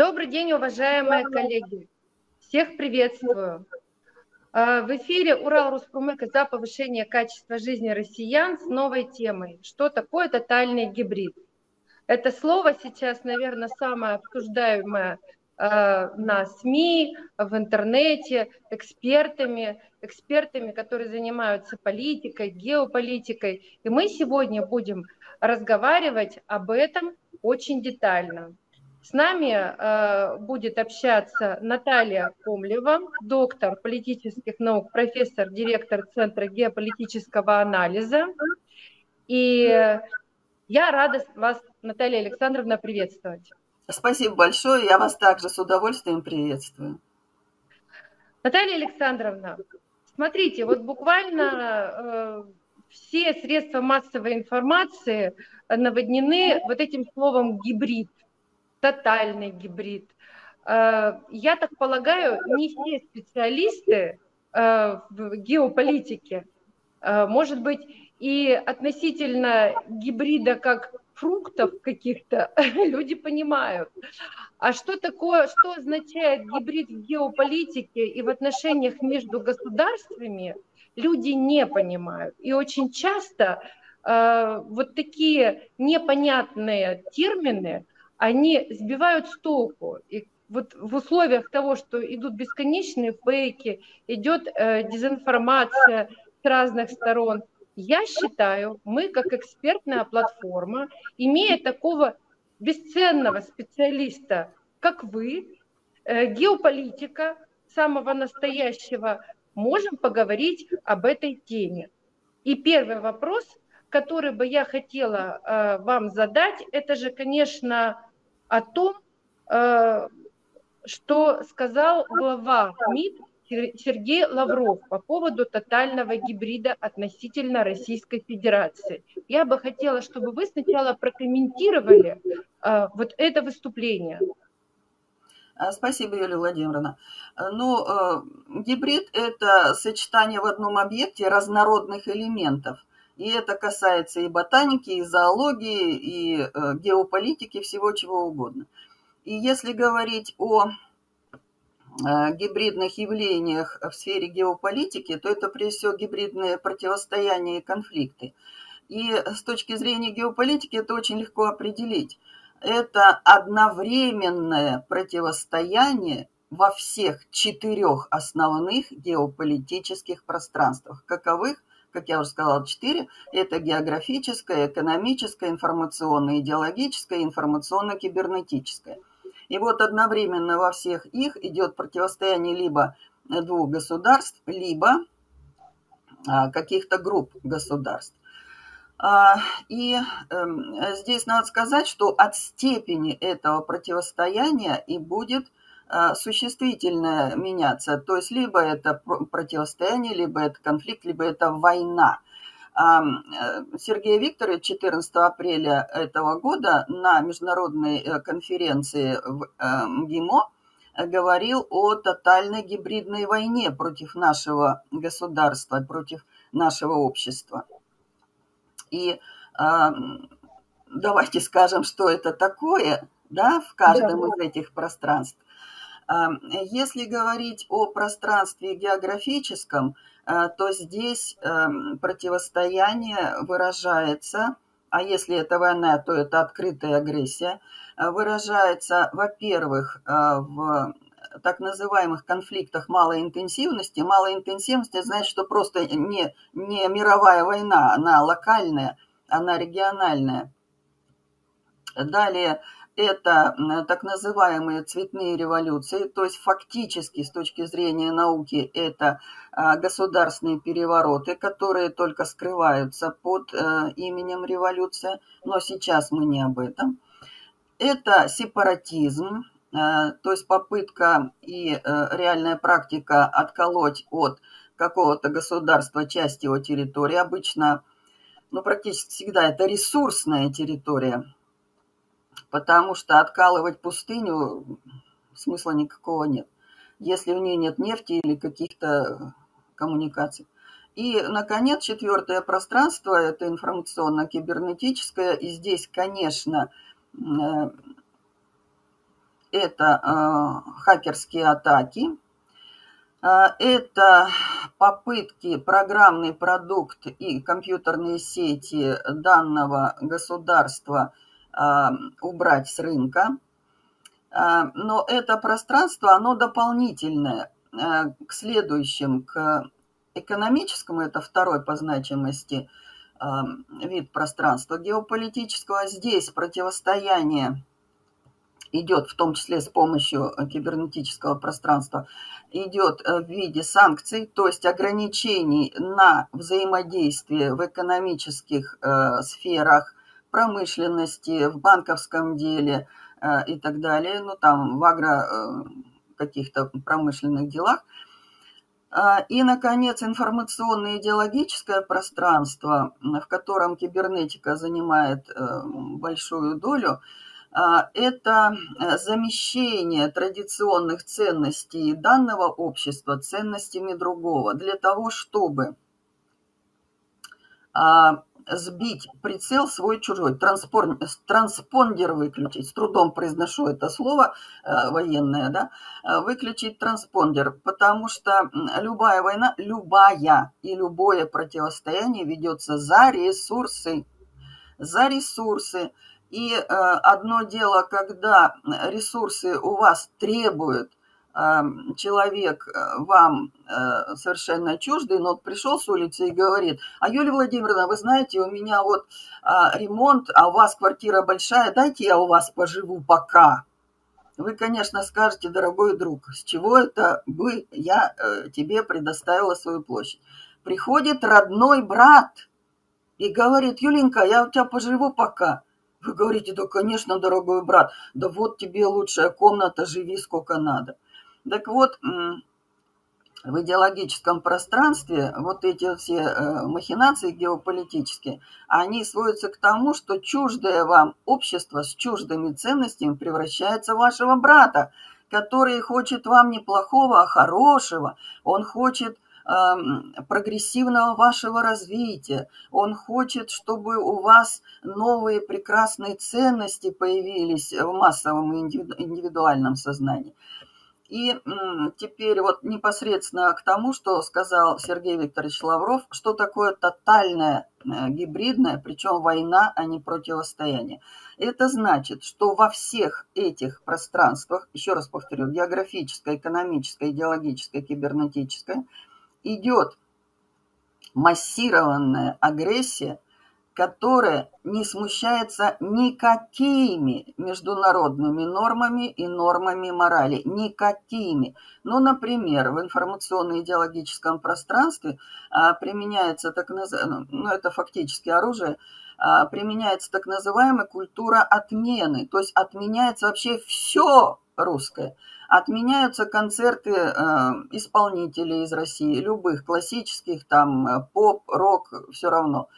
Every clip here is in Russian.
Добрый день, уважаемые коллеги. Всех приветствую. А, в эфире Урал Руспромека за повышение качества жизни россиян с новой темой «Что такое тотальный гибрид?». Это слово сейчас, наверное, самое обсуждаемое а, на СМИ, в интернете, экспертами, экспертами, которые занимаются политикой, геополитикой. И мы сегодня будем разговаривать об этом очень детально. С нами э, будет общаться Наталья Комлева, доктор политических наук, профессор, директор Центра геополитического анализа. И я рада вас, Наталья Александровна, приветствовать. Спасибо большое, я вас также с удовольствием приветствую. Наталья Александровна, смотрите, вот буквально э, все средства массовой информации наводнены вот этим словом гибрид тотальный гибрид. Э, я так полагаю, не все специалисты э, в геополитике, э, может быть, и относительно гибрида как фруктов каких-то люди понимают. А что такое, что означает гибрид в геополитике и в отношениях между государствами, люди не понимают. И очень часто э, вот такие непонятные термины они сбивают с толку. И вот в условиях того, что идут бесконечные фейки, идет э, дезинформация с разных сторон, я считаю, мы как экспертная платформа, имея такого бесценного специалиста, как вы, э, геополитика самого настоящего, можем поговорить об этой теме. И первый вопрос, который бы я хотела э, вам задать, это же, конечно, о том, э, что сказал глава МИД Сергей Лавров по поводу тотального гибрида относительно Российской Федерации. Я бы хотела, чтобы вы сначала прокомментировали э, вот это выступление. А, спасибо, Юлия Владимировна. Ну, э, гибрид – это сочетание в одном объекте разнородных элементов. И это касается и ботаники, и зоологии, и э, геополитики, всего чего угодно. И если говорить о э, гибридных явлениях в сфере геополитики, то это прежде всего гибридные противостояния и конфликты. И с точки зрения геополитики это очень легко определить. Это одновременное противостояние во всех четырех основных геополитических пространствах, каковых как я уже сказала, четыре. Это географическое, экономическое, информационное, идеологическое, информационно-кибернетическое. И вот одновременно во всех их идет противостояние либо двух государств, либо а, каких-то групп государств. А, и эм, здесь надо сказать, что от степени этого противостояния и будет существительное меняться. То есть либо это противостояние, либо это конфликт, либо это война. А, э, Сергей Викторович 14 апреля этого года на международной э, конференции в э, МГИМО говорил о тотальной гибридной войне против нашего государства, против нашего общества. И а, давайте скажем, что это такое да, в каждом из этих пространств. Если говорить о пространстве географическом, э, то здесь эм, противостояние выражается, а если это война, то это открытая агрессия, э, выражается, во-первых, э, в так называемых конфликтах малой интенсивности. Малая интенсивность это значит, что просто не, не мировая война, она локальная, она региональная. Далее, это так называемые цветные революции, то есть фактически с точки зрения науки это а, государственные перевороты, которые только скрываются под э, именем революция, но сейчас мы не об этом. Это сепаратизм, э, то есть попытка и э, реальная практика отколоть от какого-то государства часть его территории. Обычно, ну практически всегда это ресурсная территория, потому что откалывать пустыню смысла никакого нет, если в ней нет нефти или каких-то коммуникаций. И, наконец, четвертое пространство – это информационно-кибернетическое. И здесь, конечно, э, это хакерские атаки, это попытки программный продукт и компьютерные сети данного государства убрать с рынка. Но это пространство, оно дополнительное к следующим, к экономическому, это второй по значимости вид пространства геополитического. Здесь противостояние идет в том числе с помощью кибернетического пространства, идет э, в виде санкций, то есть ограничений на взаимодействие в экономических э, сферах, промышленности, в банковском деле э, и так далее, ну там в агро э, каких-то промышленных делах – а, и, наконец, информационно-идеологическое пространство, в котором кибернетика занимает э, большую долю, а, это замещение традиционных ценностей данного общества ценностями другого. Для того, чтобы а, сбить прицел свой-чужой, транспор, транспондер выключить, с трудом произношу это слово э, военное, да, э, выключить транспондер, потому что любая война, любая и любое противостояние ведется за ресурсы, за ресурсы. И э, одно дело, когда ресурсы у вас требуют человек э, вам э, совершенно чуждый, но пришел с улицы и говорит, а Юлия Владимировна, вы знаете, у меня вот а, ремонт, а у вас квартира большая, дайте я у вас поживу пока. Вы, конечно, скажете, дорогой друг, с чего это бы я э, тебе предоставила свою площадь. Приходит родной брат и говорит, Юленька, я у тебя поживу пока. Вы говорите, да, конечно, дорогой брат, да вот тебе лучшая комната, живи сколько надо. Так вот, в идеологическом пространстве вот эти все э, махинации геополитические, они сводятся к тому, что чуждое вам общество с чуждыми ценностями превращается в вашего брата, который хочет вам не плохого, а хорошего. Он хочет э, прогрессивного вашего развития. Он хочет, чтобы у вас новые прекрасные ценности появились в массовом и индивидуальном сознании. И теперь вот непосредственно к тому, что сказал Сергей Викторович Лавров, что такое тотальное э, гибридное, причем война, а не противостояние. Это значит, что во всех этих пространствах, еще раз повторю, географическое, экономическое, идеологическое, кибернетическое, идет массированная агрессия – которая не смущается никакими международными нормами и нормами морали. Никакими. Ну, например, в информационно-идеологическом пространстве а, применяется так называемое, ну, это фактически оружие, а, применяется так называемая культура отмены. То есть отменяется вообще все русское. Отменяются концерты э, исполнителей из России, любых, классических, там, э, поп, рок, все равно.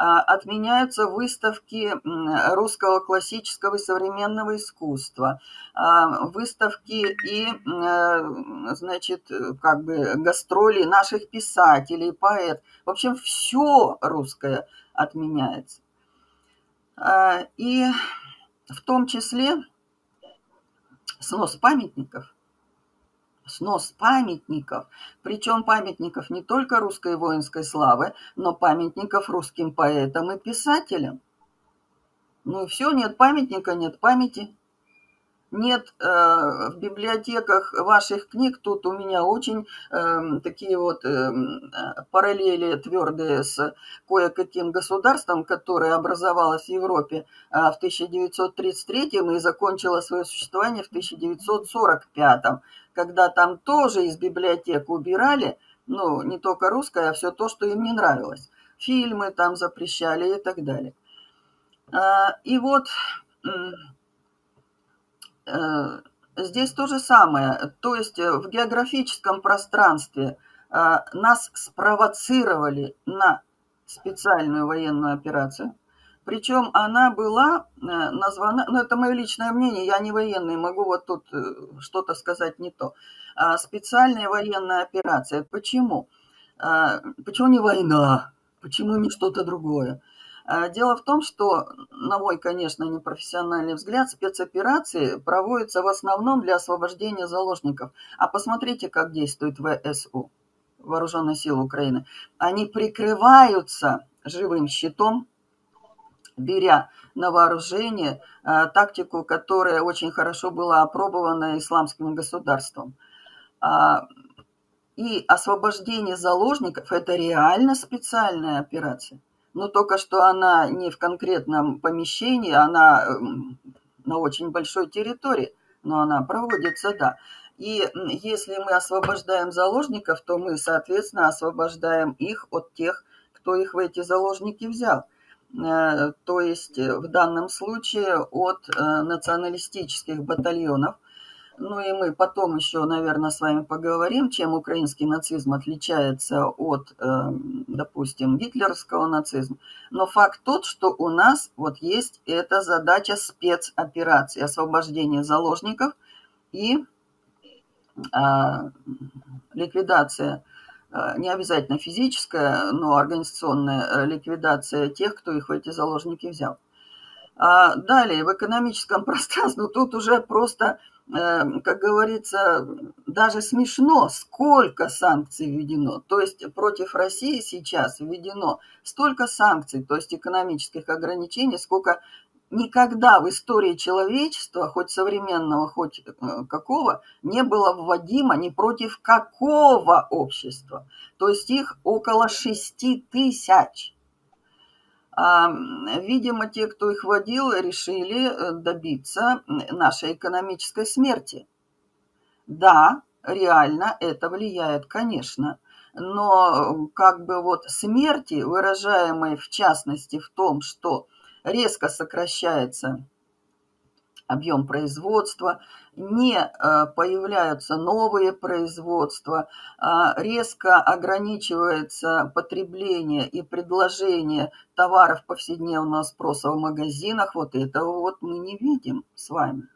А, отменяются выставки русского классического и современного искусства, а, выставки и, э, значит, как бы гастроли наших писателей, поэт. В общем, все русское отменяется. А, и в том числе снос памятников – снос памятников, причем памятников не только русской воинской славы, но памятников русским поэтам и писателям. Ну и все, нет памятника, нет памяти нет э, в библиотеках ваших книг, тут у меня очень э, такие вот э, параллели твердые с кое-каким государством, которое образовалось в Европе э, в 1933 и закончило свое существование в 1945, когда там тоже из библиотек убирали, ну, не только русское, а все то, что им не нравилось. Фильмы там запрещали и так далее. Э, и вот Э, здесь то же самое. То есть э, в географическом пространстве э, нас спровоцировали на специальную военную операцию. Причем она была названа, ну это мое личное мнение, я не военный, могу вот тут что-то сказать не то. А специальная военная операция. Почему? Почему не война? Почему не что-то другое? А, дело в том, что, на мой, конечно, непрофессиональный взгляд, спецоперации проводятся в основном для освобождения заложников. А посмотрите, как действует ВСУ, Вооруженные силы Украины. Они прикрываются живым щитом, беря на вооружение э, тактику, которая очень хорошо была опробована исламским государством. А, и освобождение заложников – это реально специальная операция. Но только что она не в конкретном помещении, она эм, на очень большой территории, но она проводится, да. И если мы освобождаем заложников, то мы, соответственно, освобождаем их от тех, кто их в эти заложники взял. Э, то есть э, в данном случае от э, националистических батальонов. Ну и мы потом еще, наверное, с вами поговорим, чем украинский нацизм отличается от, допустим, гитлеровского нацизма. Но факт тот, что у нас вот есть эта задача спецоперации, освобождения заложников и а, ликвидация Э, не обязательно физическая, но организационная э, ликвидация тех, кто их в эти заложники взял. А далее, в экономическом пространстве, ну, тут уже просто, как говорится, даже смешно, сколько санкций введено. То есть против России сейчас введено столько санкций, то есть экономических ограничений, сколько никогда в истории человечества, хоть современного, хоть э, какого, не было вводимо ни против какого общества. То есть их около шести тысяч. А, видимо, те, кто их вводил, решили э, добиться нашей экономической смерти. Да, реально это влияет, конечно, но как бы вот смерти, выражаемой в частности в том, что резко сокращается объем производства, не э, появляются новые производства, а резко ограничивается потребление и предложение товаров повседневного спроса в магазинах. Вот этого вот мы не видим с вами.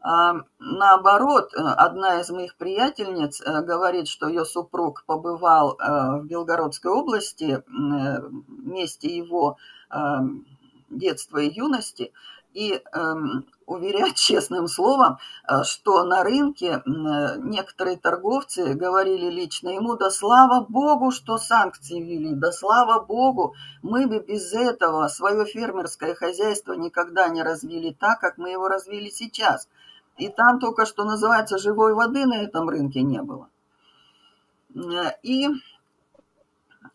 А, наоборот, одна из моих приятельниц э, говорит, что ее супруг побывал э, в Белгородской области, месте его детства и юности, и эм, уверять честным словом, э, что на рынке некоторые торговцы говорили лично ему, да слава богу, что санкции ввели, да слава богу, мы бы без этого свое фермерское хозяйство никогда не развили так, как мы его развили сейчас. И там только, что называется, живой воды на этом рынке не было. Э, и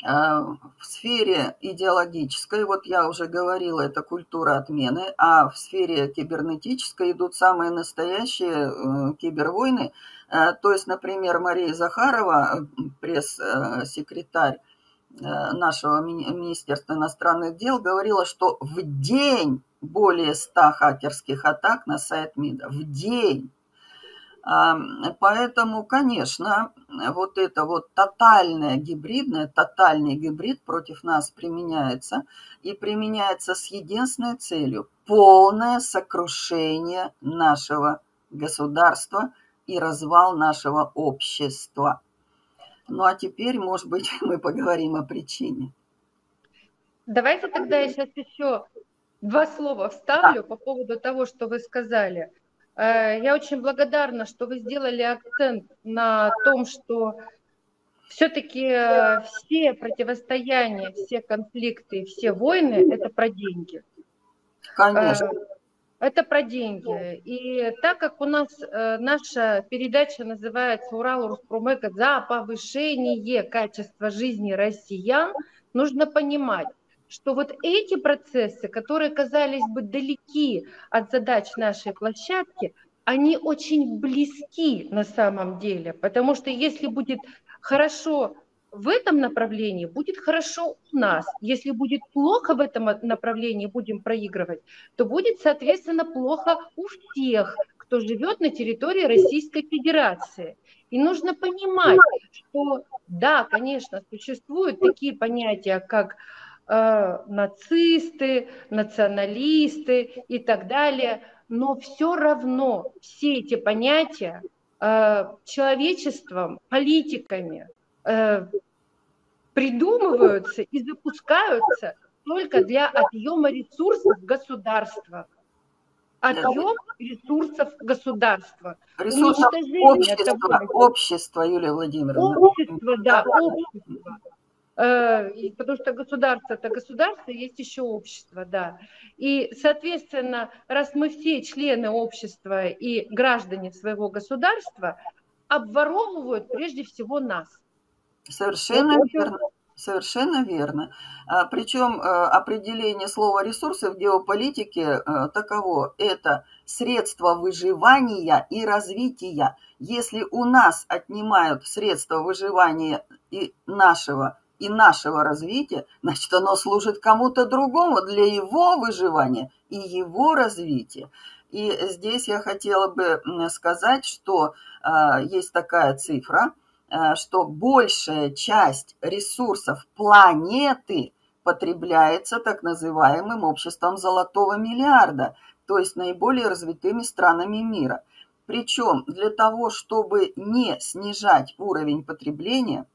в сфере идеологической, вот я уже говорила, это культура отмены, а в сфере кибернетической идут самые настоящие э, кибервойны. Э, то есть, например, Мария Захарова, пресс-секретарь э, нашего Министерства иностранных дел, говорила, что в день более 100 хакерских атак на сайт МИДа. В день. Поэтому, конечно, вот это вот тотальное гибридное, тотальный гибрид против нас применяется и применяется с единственной целью – полное сокрушение нашего государства и развал нашего общества. Ну а теперь, может быть, мы поговорим о причине. Давайте тогда я сейчас еще два слова вставлю да. по поводу того, что вы сказали. Э, я очень благодарна, что вы сделали акцент на том, что все-таки э, все противостояния, все конфликты, все войны – это про деньги. Конечно. Э, это про деньги. И так как у нас наша передача называется «Урал Руспромека за повышение качества жизни россиян», нужно понимать, что вот эти процессы, которые казались бы далеки от задач нашей площадки, они очень близки на самом деле, потому что если будет хорошо в этом направлении, будет хорошо у нас. Если будет плохо в этом направлении, будем проигрывать, то будет, соответственно, плохо у всех, кто живет на территории Российской Федерации. И нужно понимать, что да, конечно, существуют такие понятия, как нацисты, националисты и так далее, но все равно все эти понятия э, человечеством, политиками э, придумываются и запускаются только для объема ресурсов государства. Объем ресурсов государства. Ресурсов общества, общества, Юлия Владимировна. Общество, да, общество. Э, потому что государство это государство, есть еще общество, да. И, соответственно, раз мы все члены общества и граждане своего государства, обворовывают прежде всего нас. Совершенно это верно. Совершенно верно. А, Причем э, определение слова ресурсы в геополитике э, таково. Это средства выживания и развития. Если у нас отнимают средства выживания и нашего и нашего развития, значит, оно служит кому-то другому для его выживания и его развития. И здесь я хотела бы сказать, что э, есть такая цифра, э, что большая часть ресурсов планеты потребляется так называемым обществом золотого миллиарда, то есть наиболее развитыми странами мира. Причем для того, чтобы не снижать уровень потребления,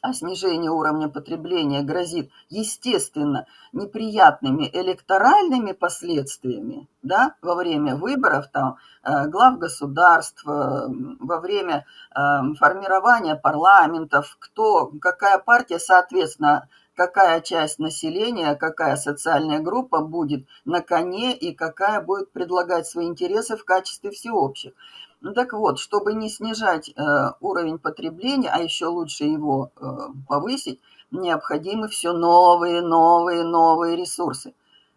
а снижение уровня потребления грозит, естественно, неприятными электоральными последствиями да, во время выборов там, э, глав государств, э, во время э, формирования парламентов, кто, какая партия, соответственно, какая часть населения, какая социальная группа будет на коне и какая будет предлагать свои интересы в качестве всеобщих. Ну так вот, чтобы не снижать э, уровень потребления, а еще лучше его э, повысить, необходимы все новые, новые, новые ресурсы.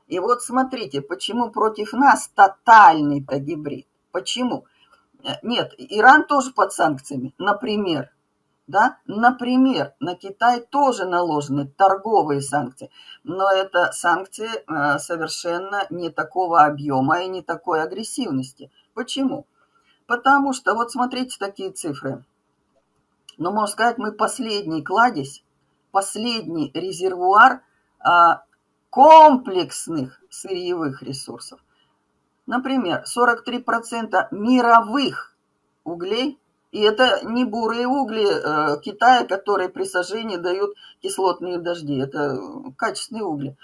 И вот смотрите, почему против нас тотальный-то гибрид? Почему? Э, нет, Иран тоже под санкциями, например. Да? Например, на Китай тоже наложены торговые санкции, но это санкции э, совершенно не такого объема и не такой агрессивности. Почему? Потому что, вот смотрите такие цифры. Ну, можно сказать, мы последний кладезь, последний резервуар а, комплексных сырьевых ресурсов. Например, 43% мировых углей, и это не бурые угли э, Китая, которые при сожжении дают кислотные дожди, это качественные угли.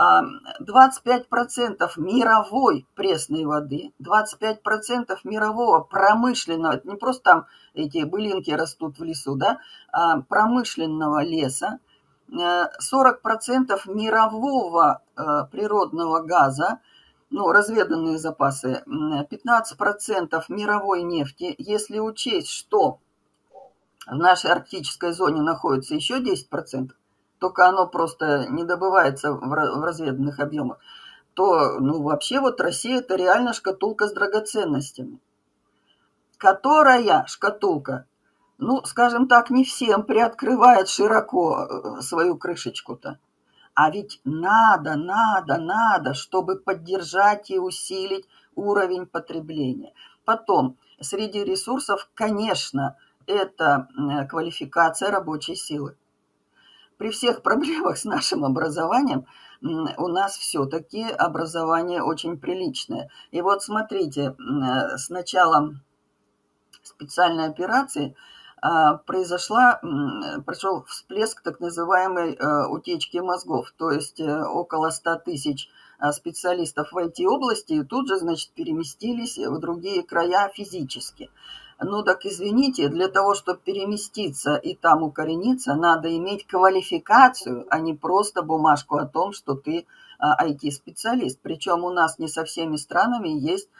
25% мировой пресной воды, 25% мирового промышленного, это не просто там эти былинки растут в лесу, да, а промышленного леса, 40% э, мирового э, природного газа, ну, разведанные запасы, 15% мировой нефти, если учесть, что в нашей арктической зоне находится еще 10%, только оно просто не добывается в разведанных объемах, то, ну, вообще вот Россия – это реально шкатулка с драгоценностями, которая шкатулка, ну, скажем так, не всем приоткрывает широко э, свою крышечку-то. А ведь надо, надо, надо, чтобы поддержать и усилить уровень потребления. Потом, среди ресурсов, конечно, это квалификация рабочей силы при всех проблемах с нашим образованием у нас все-таки образование очень приличное. И вот смотрите, с началом специальной операции а, произошла, прошел всплеск так называемой э, утечки мозгов, то есть э, около 100 тысяч специалистов в IT-области тут же, значит, переместились в другие края физически. Ну так извините, для того, чтобы переместиться и там укорениться, надо иметь квалификацию, а не просто бумажку о том, что ты IT-специалист. А, Причем у нас не со всеми странами есть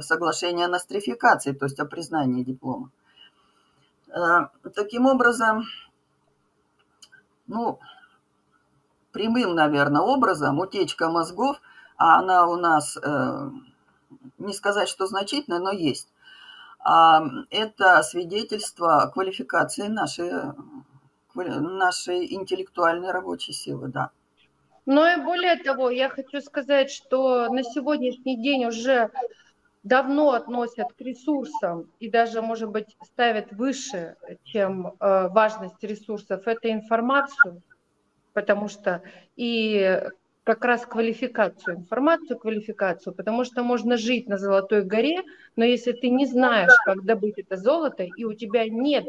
соглашение о нострификации, то есть о признании диплома. Э, таким образом, ну, прямым, наверное, образом утечка мозгов, а она у нас, э, не сказать, что значительная, но есть это свидетельство квалификации нашей, нашей интеллектуальной рабочей силы, да. Ну и более того, я хочу сказать, что на сегодняшний день уже давно относят к ресурсам и даже, может быть, ставят выше, чем э, важность ресурсов, это информацию, потому что и как раз квалификацию, информацию, квалификацию, потому что можно жить на Золотой горе, но если ты не знаешь, как добыть это золото, и у тебя нет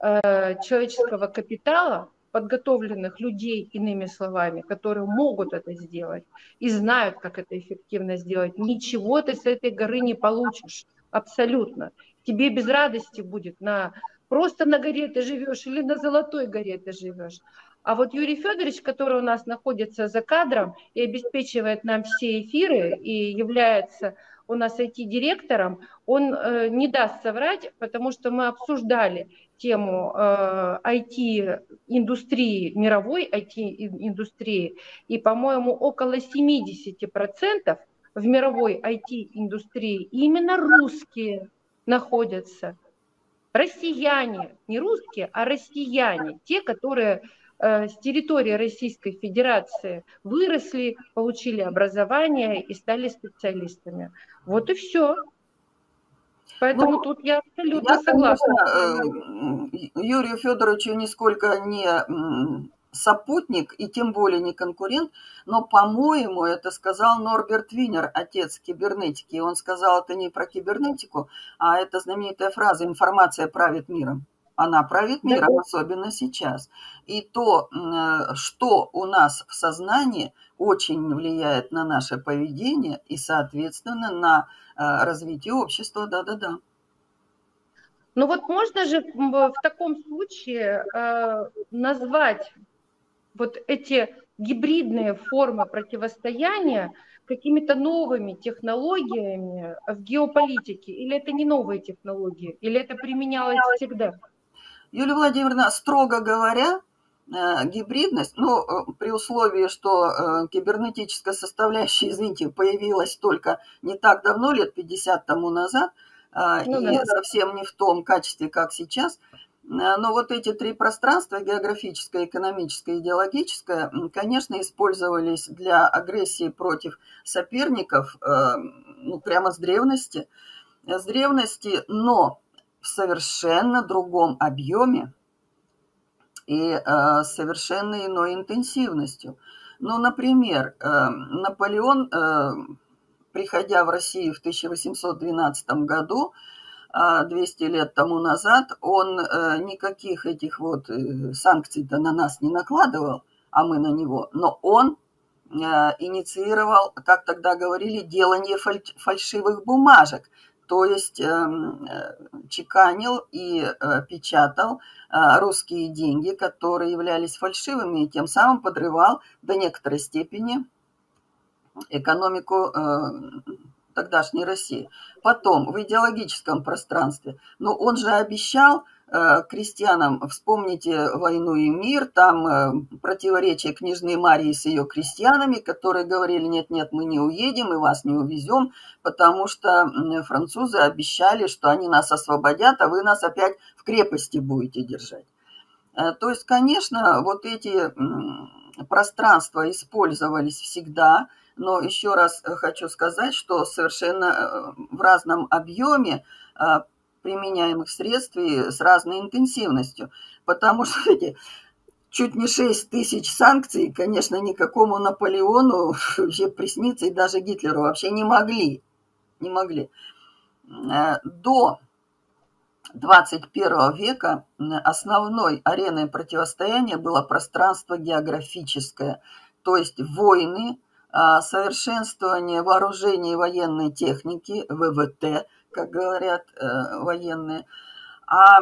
э, человеческого капитала, подготовленных людей, иными словами, которые могут это сделать и знают, как это эффективно сделать, ничего ты с этой горы не получишь. Абсолютно. Тебе без радости будет на просто на горе ты живешь или на Золотой горе ты живешь. А вот Юрий Федорович, который у нас находится за кадром и обеспечивает нам все эфиры и является у нас IT-директором, он э, не даст соврать, потому что мы обсуждали тему э, IT-индустрии, мировой IT-индустрии, и, по-моему, около 70% в мировой IT-индустрии именно русские находятся. Россияне, не русские, а россияне, те, которые с территории Российской Федерации выросли, получили образование и стали специалистами. Вот и все. Поэтому ну, тут я абсолютно я, согласна. Конечно, э, Юрию Федоровичу нисколько не сопутник и тем более не конкурент, но, по-моему, это сказал Норберт Винер, отец кибернетики. И он сказал это не про кибернетику, а это знаменитая фраза «информация правит миром». Она правит миром, да. особенно сейчас. И то, э, что у нас в сознании, очень влияет на наше поведение и, соответственно, на э, развитие общества. Да-да-да. Ну вот можно же в таком случае э, назвать вот эти гибридные формы противостояния какими-то новыми технологиями в геополитике? Или это не новые технологии? Или это применялось всегда? Юлия Владимировна, строго говоря, э, гибридность, ну, э, при условии, что э, кибернетическая составляющая, извините, появилась только не так давно, лет 50 тому назад, ну, и да. совсем не в том качестве, как сейчас, но вот эти три пространства, географическое, экономическое, идеологическое, конечно, использовались для агрессии против соперников, ну, прямо с древности, с древности, но совершенно другом объеме и э, совершенно иной интенсивностью. Ну, например, э, Наполеон, э, приходя в Россию в 1812 году, 200 э, лет тому назад, он э, никаких этих вот э, санкций-то на нас не накладывал, а мы на него, но он инициировал, как тогда говорили, делание фальшивых бумажек то есть эм, э, чеканил и э, печатал э, русские деньги, которые являлись фальшивыми, и тем самым подрывал до некоторой степени экономику тогдашней России. Потом в идеологическом пространстве, но он же обещал крестьянам, вспомните «Войну и мир», там э, противоречие княжны Марии с ее крестьянами, которые говорили, нет-нет, мы не уедем и вас не увезем, потому что французы обещали, что они нас освободят, а вы нас опять в крепости будете держать. Э, то есть, конечно, вот эти пространства использовались всегда, но еще раз хочу сказать, что совершенно в разном объеме применяемых средств и с разной интенсивностью, потому что эти чуть не 6 тысяч санкций, конечно, никакому Наполеону вообще присниться и даже Гитлеру вообще не могли. Не могли. Э, до 21 века основной ареной противостояния было пространство географическое, то есть войны, а, совершенствование вооружений и военной техники, ВВТ, как говорят э, военные. А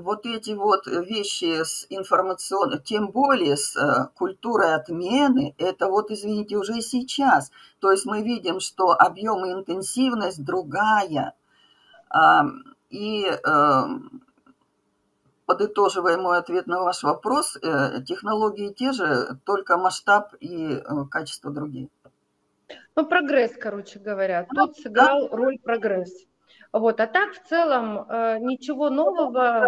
вот эти вот вещи с информационной, тем более с э, культурой отмены, это вот, извините, уже сейчас. То есть мы видим, что объем и интенсивность другая. А, и э, подытоживая мой ответ на ваш вопрос, технологии те же, только масштаб и качество другие. Ну, прогресс, короче говоря. Тут сыграл роль прогресс. Вот. А так в целом э, ничего нового,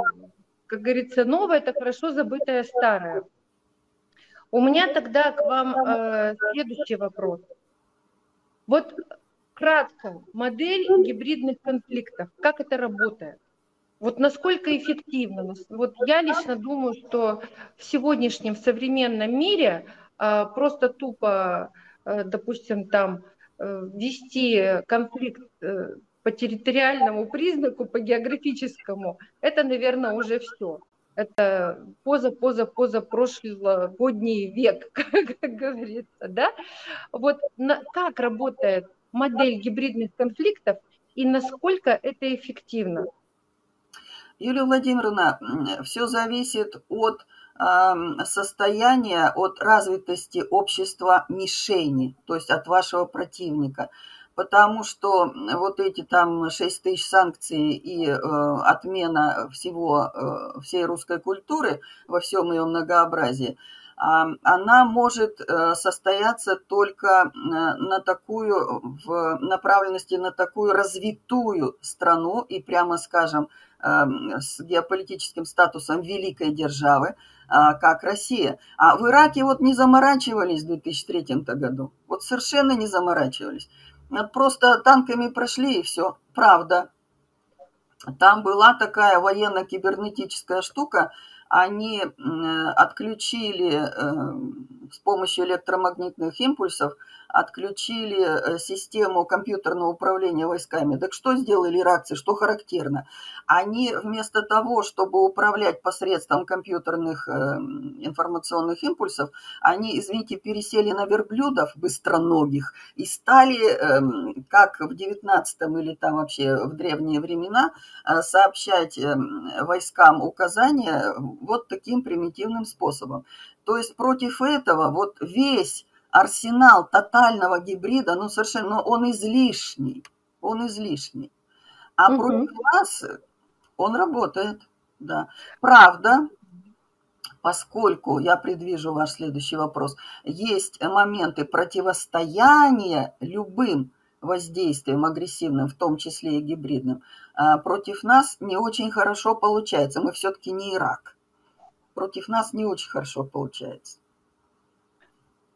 как говорится, новое – это хорошо забытое старое. У меня тогда к вам э, следующий вопрос. Вот кратко, модель гибридных конфликтов, как это работает? Вот насколько эффективно? Вот я лично думаю, что в сегодняшнем современном мире э, просто тупо, допустим, там вести конфликт по территориальному признаку, по географическому, это, наверное, уже все. это поза, поза, поза прошлогодний век, как говорится, да? Вот на, как работает модель гибридных конфликтов и насколько это эффективно? Юлия Владимировна, все зависит от состояния, от развитости общества мишени, то есть от вашего противника потому что вот эти там 6 тысяч санкций и э, отмена всего, э, всей русской культуры во всем ее многообразии, э, она может э, состояться только э, на такую, в направленности на такую развитую страну и, прямо скажем, э, с геополитическим статусом великой державы, как Россия. А в Ираке вот не заморачивались в 2003 году. Вот совершенно не заморачивались. Просто танками прошли и все. Правда. Там была такая военно-кибернетическая штука. Они отключили э, с помощью электромагнитных импульсов отключили э, систему компьютерного управления войсками. Так что сделали иракцы, что характерно? Они вместо того, чтобы управлять посредством компьютерных э, информационных импульсов, они, извините, пересели на верблюдов быстроногих и стали, эм, как в 19 или там вообще в древние времена, э, сообщать эм, войскам указания вот таким примитивным способом. То есть против этого вот весь арсенал тотального гибрида, ну совершенно, ну, он излишний, он излишний. А угу. против нас он работает, да. Правда, поскольку, я предвижу ваш следующий вопрос, есть моменты противостояния любым воздействием агрессивным, в том числе и гибридным, а против нас не очень хорошо получается. Мы все-таки не Ирак. Против нас не очень хорошо получается.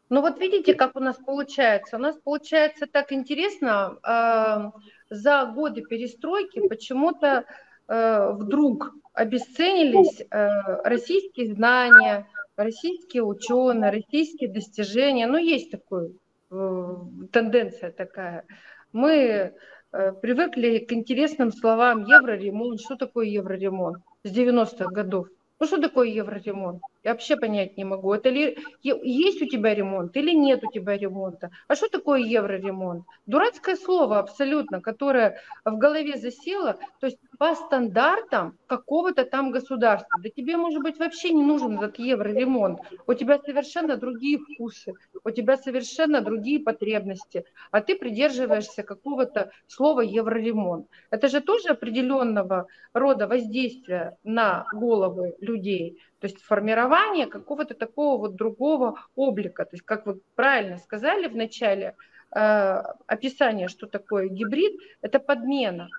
Ну вот видите, как у нас получается. У нас получается так интересно, э, за годы перестройки почему-то э, вдруг обесценились э, российские знания, российские ученые, российские достижения. Ну есть такая э, тенденция такая. Мы привыкли к интересным словам евроремонт. Что такое евроремонт с 90-х годов? Ну что такое евроремонт? Я вообще понять не могу. Это ли есть у тебя ремонт или нет у тебя ремонта? А что такое евроремонт? Дурацкое слово абсолютно, которое в голове засело, то есть по стандартам какого-то там государства. Да тебе, может быть, вообще не нужен этот евроремонт. У тебя совершенно другие вкусы, у тебя совершенно другие потребности, а ты придерживаешься какого-то слова евроремонт. Это же тоже определенного рода воздействие на головы людей. То есть формирование какого-то такого вот другого облика. То есть, как вы правильно сказали в начале э, описания, что такое гибрид, это подмена,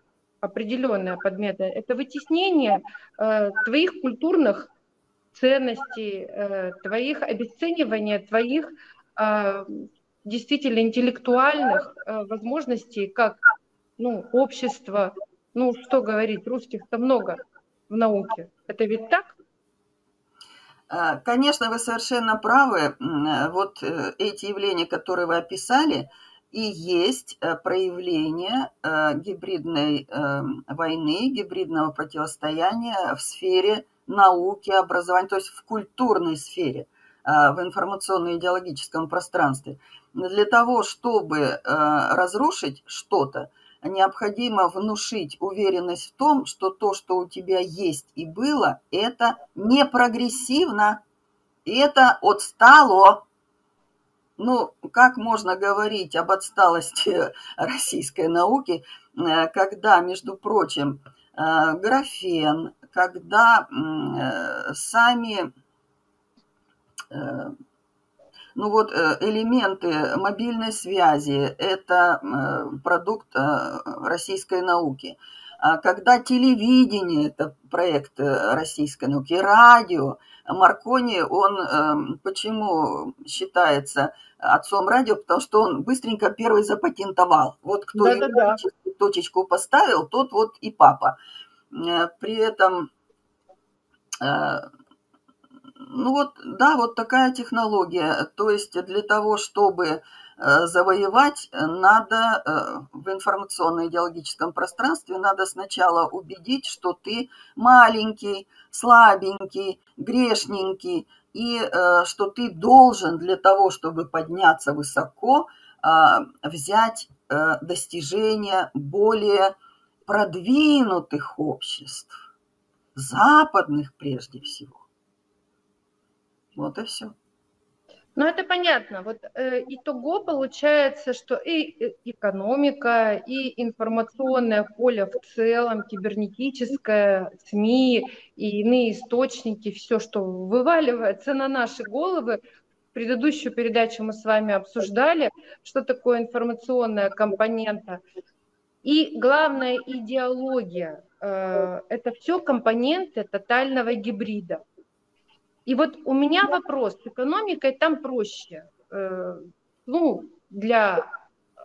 определенная подмена, это вытеснение э, твоих культурных ценностей, э, твоих обесценивания твоих э, действительно интеллектуальных э, возможностей, как ну, общество, ну что говорить, русских-то много в науке. Это ведь так? А, конечно, вы совершенно правы. Вот э, эти явления, которые вы описали, и есть э, проявление э, гибридной эм, войны, гибридного противостояния в сфере науки, образования, то есть в культурной сфере, в информационно-идеологическом пространстве. Для того, чтобы разрушить что-то, необходимо внушить уверенность в том, что то, что у тебя есть и было, это не прогрессивно, это отстало. Ну, как можно говорить об отсталости российской науки, э, когда, между прочим, э, графен, когда э, сами ну вот э, элементы мобильной связи – это э, продукт э, российской науки. А когда телевидение – это проект российской науки, радио, Маркони, он эм, почему считается отцом радио? Потому что он быстренько первый запатентовал. Вот кто да, да, да. точечку поставил, тот вот и папа. При этом ну вот, да, вот такая технология. То есть для того, чтобы э, завоевать надо э, в информационно-идеологическом пространстве, надо сначала убедить, что ты маленький, слабенький, грешненький, и э, что ты должен для того, чтобы подняться высоко, взять достижения более продвинутых обществ, западных прежде всего. Вот и все. Ну, это понятно. Вот э, итого получается, что и э, экономика, и информационное поле в целом, кибернетическое, СМИ и иные источники, все, что вываливается на наши головы, предыдущую передачу мы с вами обсуждали, что такое информационная компонента. И главная идеология э, – это все компоненты тотального гибрида. И вот у меня вопрос, с экономикой там проще. Э, ну, для, э,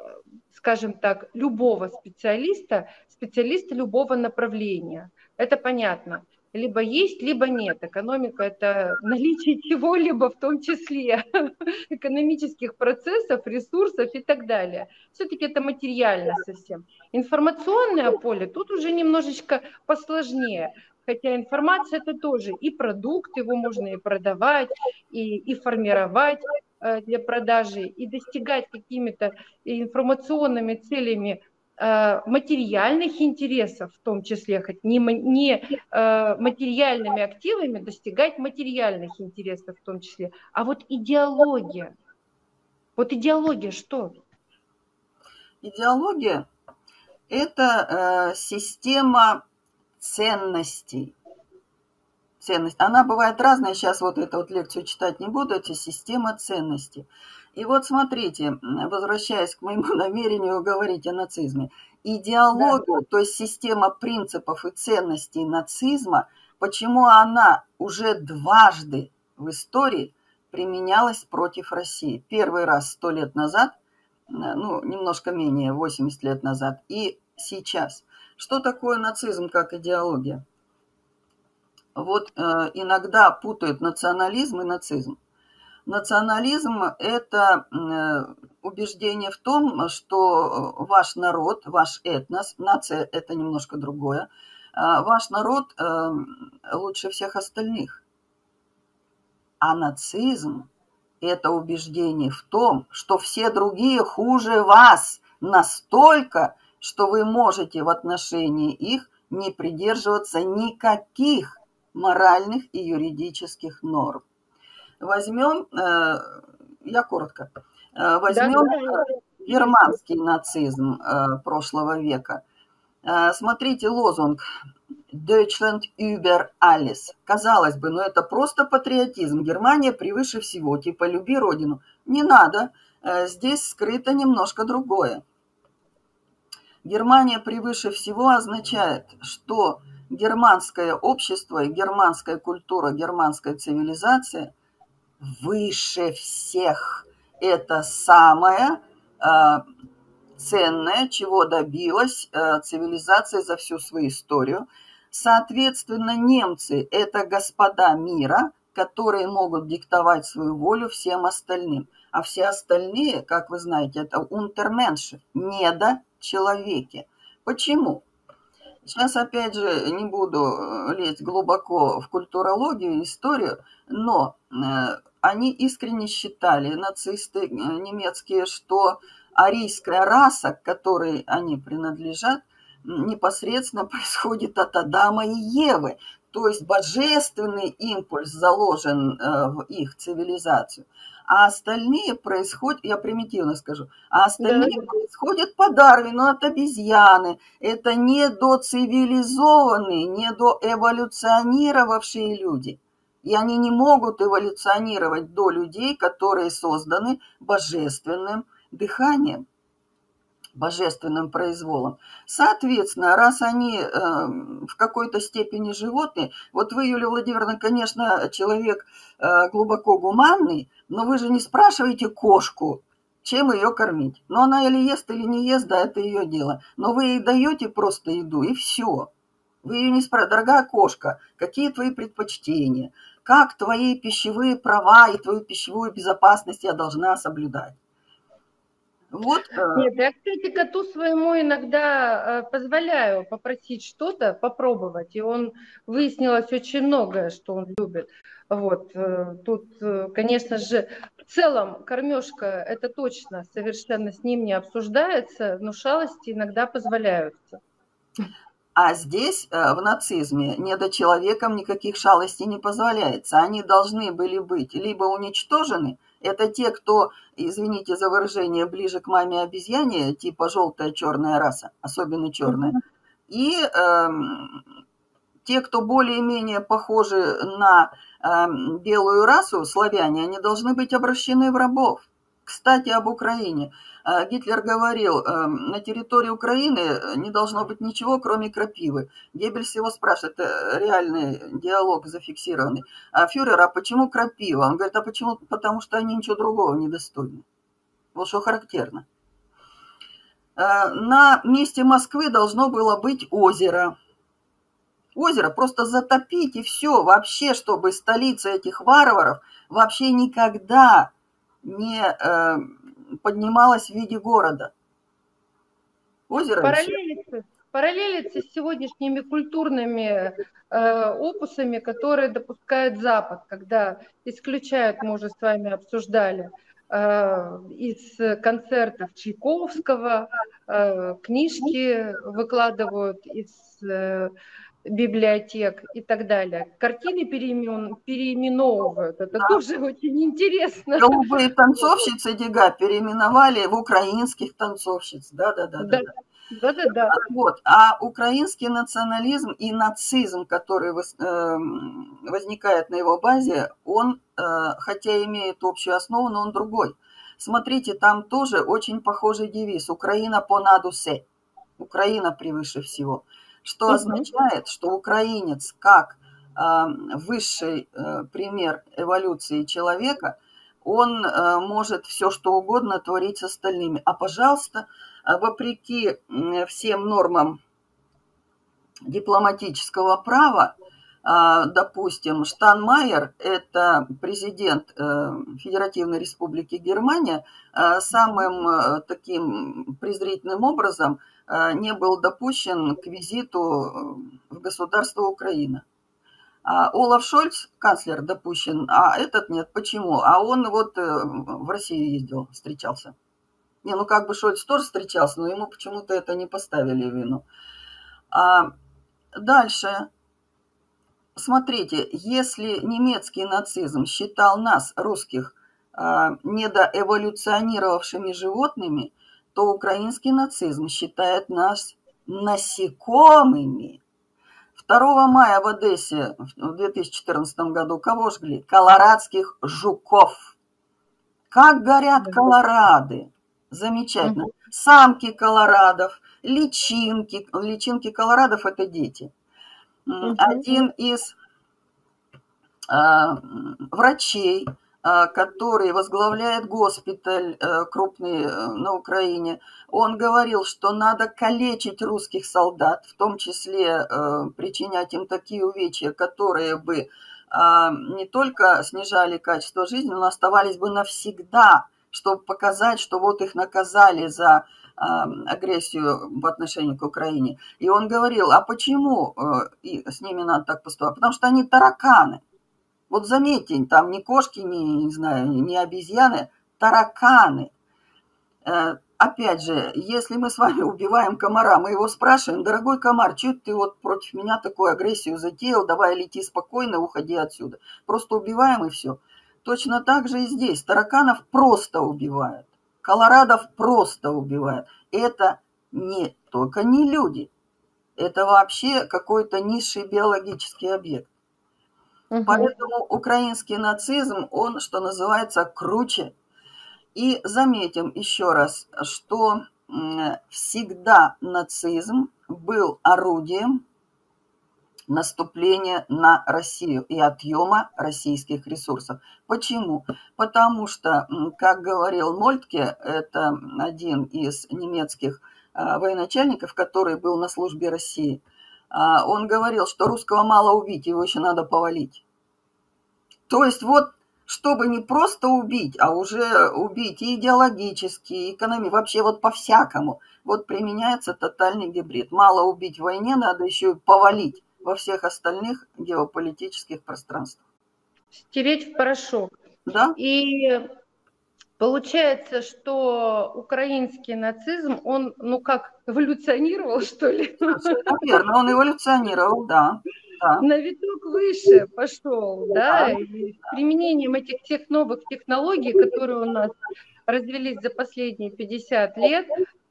скажем так, любого специалиста, специалиста любого направления. Это понятно. Либо есть, либо нет. Экономика – это наличие чего-либо, в том числе экономических процессов, ресурсов и так далее. Все-таки это материально совсем. Информационное поле тут уже немножечко посложнее. Хотя информация это тоже и продукт, его можно и продавать, и, и формировать э, для продажи, и достигать какими-то информационными целями э, материальных интересов, в том числе, хоть не, не э, материальными активами достигать материальных интересов в том числе. А вот идеология, вот идеология что? Идеология – это система ценностей. Ценность. Она бывает разная, сейчас вот эту вот лекцию читать не буду, это система ценностей. И вот смотрите, возвращаясь к моему намерению говорить о нацизме, идеологию, да. то есть система принципов и ценностей нацизма, почему она уже дважды в истории применялась против России. Первый раз сто лет назад, ну, немножко менее, 80 лет назад, и сейчас. Что такое нацизм как идеология? Вот э, иногда путают национализм и нацизм. Национализм – это э, убеждение в том, что ваш народ, ваш этнос, нация – это немножко другое, э, ваш народ э, лучше всех остальных. А нацизм – это убеждение в том, что все другие хуже вас настолько, что вы можете в отношении их не придерживаться никаких моральных и юридических норм. Возьмем, э, я коротко, э, возьмем германский нацизм э, прошлого века. Смотрите лозунг Deutschland über alles. Казалось бы, но ну это просто патриотизм. Германия превыше всего, типа люби родину. Не надо, здесь скрыто немножко другое. Германия превыше всего означает, что германское общество германская культура, германская цивилизация выше всех. Это самое э, ценное, чего добилась э, цивилизация за всю свою историю. Соответственно, немцы – это господа мира, которые могут диктовать свою волю всем остальным. А все остальные, как вы знаете, это унтерменши, недо человеке. Почему? Сейчас, опять же, не буду э, лезть глубоко в культурологию, историю, но э, они искренне считали, нацисты э, немецкие, что арийская раса, к которой они принадлежат, непосредственно происходит от Адама и Евы. То есть божественный импульс заложен в их цивилизацию а остальные происходят, я примитивно скажу, а остальные да. происходят по Дарвину от обезьяны. Это не доцивилизованные, не доэволюционировавшие люди. И они не могут эволюционировать до людей, которые созданы божественным дыханием божественным произволом. Соответственно, раз они э, в какой-то степени животные, вот вы, Юлия Владимировна, конечно, человек э, глубоко гуманный, но вы же не спрашиваете кошку, чем ее кормить. Но она или ест, или не ест, да, это ее дело. Но вы ей даете просто еду, и все. Вы ее не спрашиваете, дорогая кошка, какие твои предпочтения, как твои пищевые права и твою пищевую безопасность я должна соблюдать. Вот. Э, Нет, я, кстати, коту своему иногда э, позволяю попросить что-то, попробовать, и он выяснилось очень многое, что он любит. Вот, э, тут, конечно же, в целом кормежка, это точно совершенно с ним не обсуждается, но шалости иногда позволяются. А здесь, в нацизме, недочеловекам никаких шалостей не позволяется. Они должны были быть либо уничтожены, это те, кто, извините за выражение, ближе к маме обезьяне, типа желтая, черная раса, особенно черная. И э, те, кто более-менее похожи на э, белую расу, славяне, они должны быть обращены в рабов. Кстати, об Украине. Э, Гитлер говорил, э, на территории Украины не должно быть ничего, кроме крапивы. Геббельс его спрашивает, это реальный диалог зафиксированный. А фюрер, а почему крапива? Он говорит, а почему? Потому что они ничего другого не достойны. Вот что характерно. Э, на месте Москвы должно было быть озеро. Озеро просто затопить и все. Вообще, чтобы столица этих варваров вообще никогда не э, поднималась в виде города. Озеро параллелится, параллелится с сегодняшними культурными э, опусами, которые допускает Запад, когда исключают, мы уже с вами обсуждали, э, из концертов Чайковского, э, книжки выкладывают из э, библиотек и так далее. Картины переимен, переименовывают. Это да. тоже очень интересно. Голубые танцовщицы Дега переименовали в украинских танцовщиц. Да, да, да. да. Да, да, да. Вот. А украинский национализм и нацизм, который эм, возникает на его базе, он, э, хотя имеет общую основу, но он другой. Смотрите, там тоже очень похожий девиз «Украина по надусе». Украина превыше всего что означает, что украинец как э, высший э, пример эволюции человека, он э, может все что угодно творить с остальными. А, пожалуйста, вопреки всем нормам дипломатического права, допустим, Штанмайер, это президент Федеративной Республики Германия, самым таким презрительным образом – Э, не был допущен к визиту э, в государство Украина. А Олаф Шольц, канцлер, допущен, а этот нет. Почему? А он вот э, в Россию ездил, встречался. Не, ну как бы Шольц тоже встречался, но ему почему-то это не поставили вину. А дальше. Смотрите, если немецкий нацизм считал нас, русских, недоэволюционировавшими животными, то украинский нацизм считает нас насекомыми. 2 мая в Одессе в 2014 году кого жгли? Колорадских жуков. Как горят колорады. Замечательно. Самки колорадов, личинки. Личинки колорадов – это дети. Один из э, врачей а, который возглавляет госпиталь э, крупный э, на Украине, он говорил, что надо калечить русских солдат, в том числе э, причинять им такие увечья, которые бы а, не только снижали качество жизни, но оставались бы навсегда, чтобы показать, что вот их наказали за а, агрессию в отношении к Украине. И он говорил, а почему с ними надо так поступать? Потому что они тараканы. Вот заметьте, там ни кошки, ни, не знаю, ни обезьяны, тараканы. Э, опять же, если мы с вами убиваем комара, мы его спрашиваем, дорогой комар, что ты вот против меня такую агрессию затеял, давай лети спокойно, уходи отсюда. Просто убиваем и все. Точно так же и здесь. Тараканов просто убивают. Колорадов просто убивают. Это не только не люди. Это вообще какой-то низший биологический объект. Угу. Поэтому украинский нацизм, он, что называется, круче. И заметим еще раз, что всегда нацизм был орудием наступления на Россию и отъема российских ресурсов. Почему? Потому что, как говорил Мольтке, это один из немецких а, военачальников, который был на службе России – а, он говорил, что русского мало убить, его еще надо повалить. То есть вот чтобы не просто убить, а уже убить и идеологически, и экономически, вообще вот по-всякому. Вот применяется тотальный гибрид. Мало убить в войне, надо еще и повалить во всех остальных геополитических пространствах. Стереть в порошок. Да. И получается, что украинский нацизм, он, ну как, эволюционировал, что ли? Верно, он эволюционировал, да да. на виток выше пошел, да, и с применением этих тех новых технологий, которые у нас развелись за последние 50 лет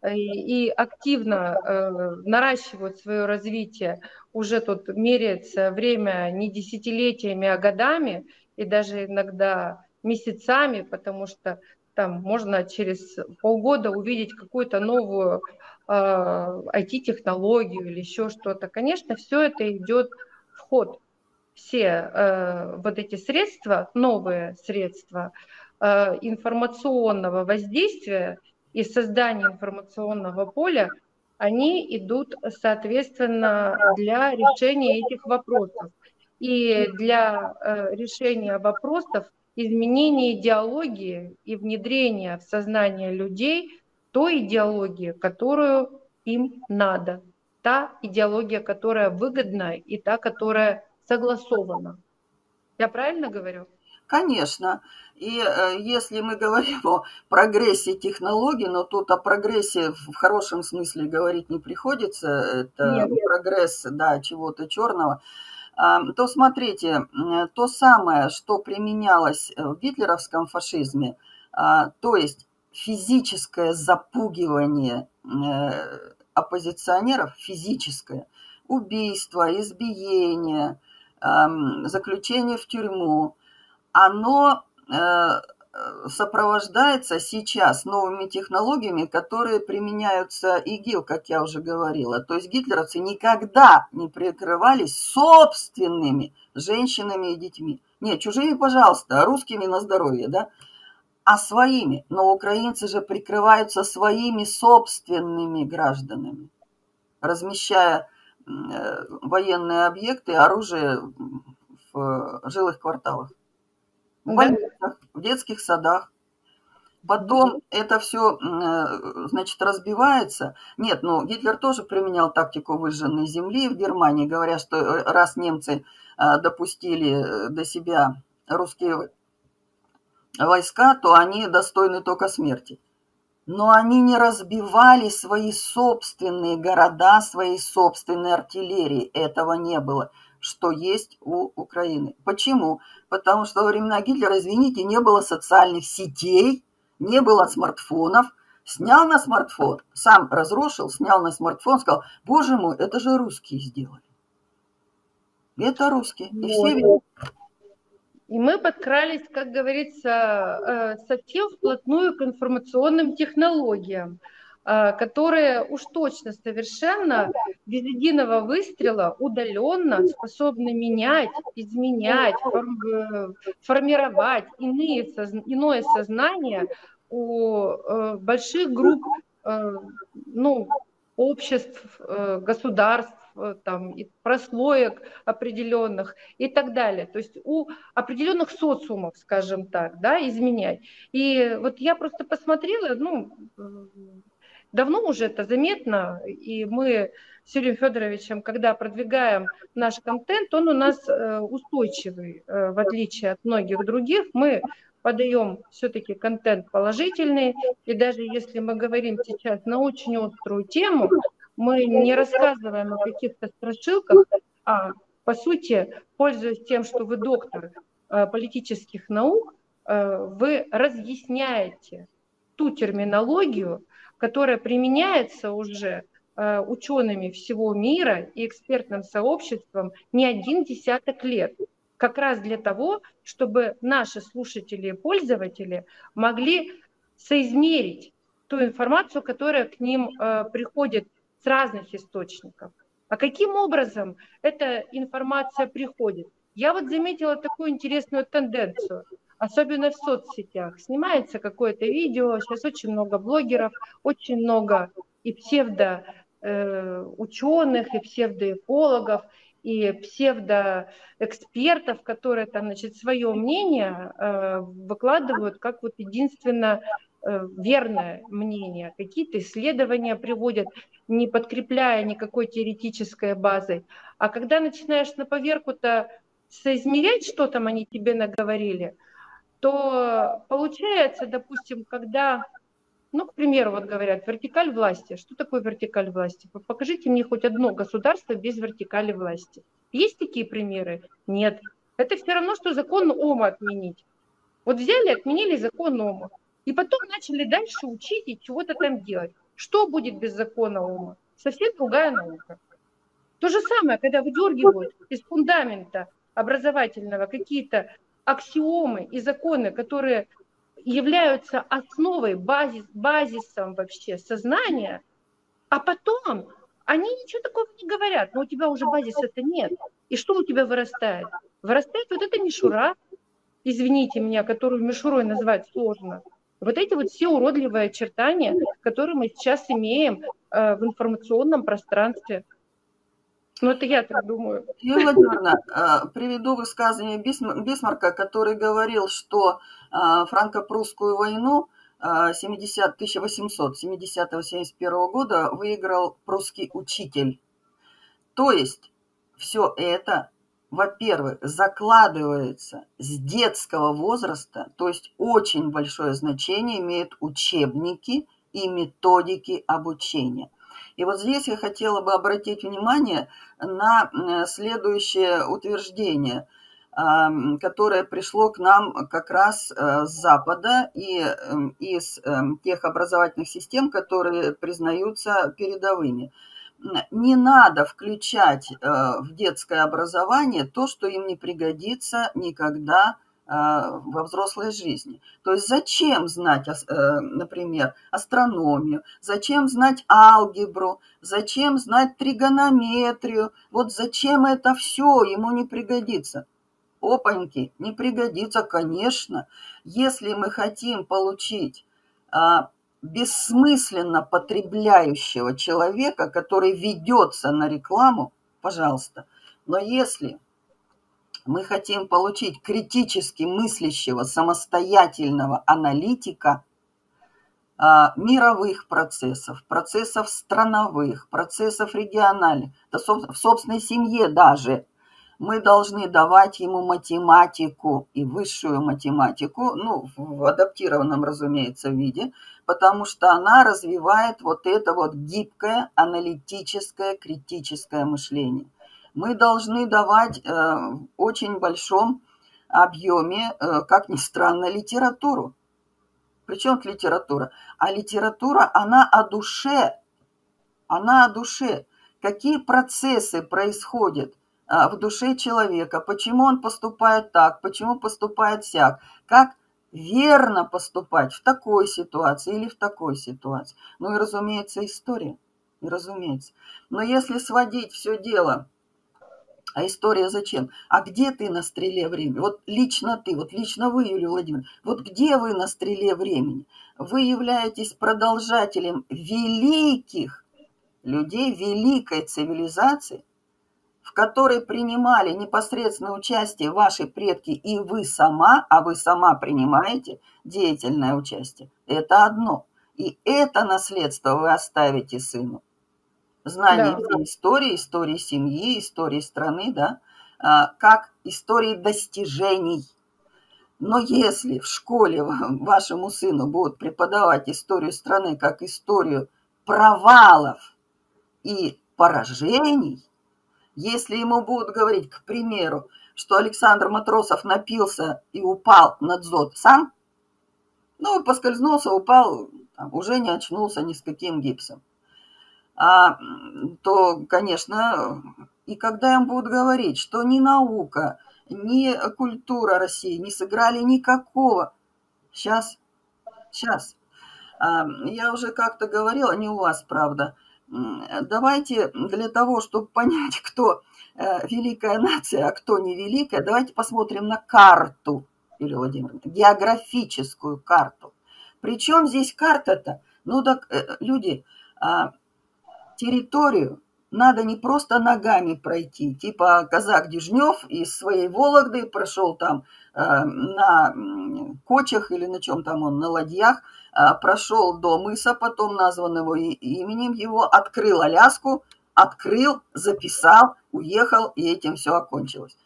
и, и активно э, наращивают свое развитие, уже тут меряется время не десятилетиями, а годами, и даже иногда месяцами, потому что там можно через полгода увидеть какую-то новую э, IT-технологию или еще что-то. Конечно, все это идет вход все э, вот эти средства, новые средства э, информационного воздействия и создания информационного поля, они идут, соответственно, для решения этих вопросов. И для э, решения вопросов изменения идеологии и внедрения в сознание людей той идеологии, которую им надо та идеология, которая выгодна и та, которая согласована. Я правильно говорю? Конечно. И э, если мы говорим о прогрессе технологий, но тут о прогрессе в хорошем смысле говорить не приходится, это Нет. прогресс да, чего-то черного, э, то смотрите, то самое, что применялось в гитлеровском фашизме, э, то есть физическое запугивание э, оппозиционеров физическое. Убийство, избиение, заключение в тюрьму, оно э, сопровождается сейчас новыми технологиями, которые применяются ИГИЛ, как я уже говорила. То есть гитлеровцы никогда не прикрывались собственными женщинами и детьми. Нет, чужими, пожалуйста, а русскими на здоровье, да? а своими. Но украинцы же прикрываются своими собственными гражданами, размещая э, военные объекты, оружие в жилых кварталах, в больницах, в детских садах. Потом это все, э, значит, разбивается. Нет, ну, Гитлер тоже применял тактику выжженной земли в Германии, говоря, что э, раз немцы допустили до себя русские войска, то они достойны только смерти. Но они не разбивали свои собственные города, свои собственные артиллерии. Этого не было, что есть у Украины. Почему? Потому что во времена Гитлера, извините, не было социальных сетей, не было смартфонов. Снял на смартфон, сам разрушил, снял на смартфон, сказал, боже мой, это же русские сделали. Это русские. И все. И мы подкрались, как говорится, э, совсем вплотную к информационным технологиям, которые уж точно совершенно без единого выстрела удаленно способны менять, изменять, э, формировать иные, иное сознание у больших групп ну, обществ, государств, Э, там, прослоек определенных и так далее. То есть у определенных социумов, скажем так, да, изменять. И вот я просто посмотрела, ну, давно уже это заметно, и мы с Юрием Федоровичем, когда продвигаем наш контент, он у нас э, устойчивый, э, в отличие от многих других. Мы подаем все-таки контент положительный, и даже если мы говорим сейчас на очень острую тему, мы не рассказываем о каких-то страшилках, а по сути, пользуясь тем, что вы доктор э, политических наук, вы разъясняете ту терминологию, которая применяется уже э, учеными всего мира и экспертным сообществом не один десяток лет. Как раз для того, чтобы наши слушатели и пользователи могли соизмерить ту информацию, которая к ним приходит с разных источников. А каким образом эта информация приходит? Я вот заметила такую интересную тенденцию, особенно в соцсетях. Снимается какое-то видео, сейчас очень много блогеров, очень много и псевдо э, ученых, и псевдоэкологов, и псевдоэкспертов, которые там, значит, свое мнение э, выкладывают как вот единственно э, верное мнение. Какие-то исследования приводят, не подкрепляя никакой теоретической базой. А когда начинаешь на поверку-то соизмерять, что там они тебе наговорили, то получается, допустим, когда ну, к примеру, вот говорят, вертикаль власти. Что такое вертикаль власти? Покажите мне хоть одно государство без вертикали власти. Есть такие примеры? Нет. Это все равно, что закон ОМА отменить. Вот взяли, отменили закон ОМА. И потом начали дальше учить и чего-то там делать. Что будет без закона ОМА? Совсем другая наука. То же самое, когда выдергивают из фундамента образовательного какие-то аксиомы и законы, которые являются основой, базис, базисом вообще сознания, а потом они ничего такого не говорят, но у тебя уже базиса-то нет. И что у тебя вырастает? Вырастает вот эта мишура, извините меня, которую мишурой назвать сложно. Вот эти вот все уродливые очертания, которые мы сейчас имеем э, в информационном пространстве. Ну, это я так думаю. Юлия Владимировна, э, приведу высказывание Бисмарка, который говорил, что э, франко-прусскую войну 70, 1870-71 года выиграл прусский учитель. То есть все это, во-первых, закладывается с детского возраста, то есть очень большое значение имеют учебники и методики обучения. И вот здесь я хотела бы обратить внимание на э, следующее утверждение, которое пришло к нам как раз э, с Запада и эм, из эм, тех образовательных систем, которые признаются передовыми. Не надо включать э, в детское образование то, что им не пригодится никогда а, во взрослой жизни. То есть зачем знать, э, например, астрономию, зачем знать алгебру, зачем знать тригонометрию, вот зачем это все ему не пригодится. Опаньки, не пригодится, конечно, если мы хотим получить а, бессмысленно потребляющего человека, который ведется на рекламу, пожалуйста. Но если мы хотим получить критически мыслящего, самостоятельного аналитика а, мировых процессов, процессов страновых, процессов региональных, да, в собственной семье даже. Мы должны давать ему математику и высшую математику, ну, в адаптированном, разумеется, виде, потому что она развивает вот это вот гибкое, аналитическое, критическое мышление мы должны давать э, в очень большом объеме, э, как ни странно, литературу. Причем литература? А литература, она о душе. Она о душе. Какие процессы происходят э, в душе человека, почему он поступает так, почему поступает сяк, как верно поступать в такой ситуации или в такой ситуации. Ну и, разумеется, история. И разумеется. Но если сводить все дело а история зачем? А где ты на стреле времени? Вот лично ты, вот лично вы, Юлия Владимировна, вот где вы на стреле времени? Вы являетесь продолжателем великих людей, великой цивилизации, в которой принимали непосредственное участие ваши предки и вы сама, а вы сама принимаете деятельное участие. Это одно. И это наследство вы оставите сыну знание да. истории, истории семьи, истории страны, да, а, как истории достижений. Но если в школе вашему сыну будут преподавать историю страны как историю провалов и поражений, если ему будут говорить, к примеру, что Александр Матросов напился и упал на дзот сам, ну, поскользнулся, упал, там, уже не очнулся ни с каким гипсом а, то, конечно, и когда им будут говорить, что ни наука, ни культура России не сыграли никакого. Сейчас, сейчас. А, я уже как-то говорила, не у вас, правда. Давайте для того, чтобы понять, кто э, великая нация, а кто не великая, давайте посмотрим на карту, Юлия Владимировна, географическую карту. Причем здесь карта-то? Ну так, э, люди, а, территорию надо не просто ногами пройти, типа казак Дежнев из своей Вологды прошел там э, на кочах или на чем там он, на ладьях, э, прошел до мыса, потом названного именем его, открыл Аляску, открыл, записал, уехал, и этим все окончилось.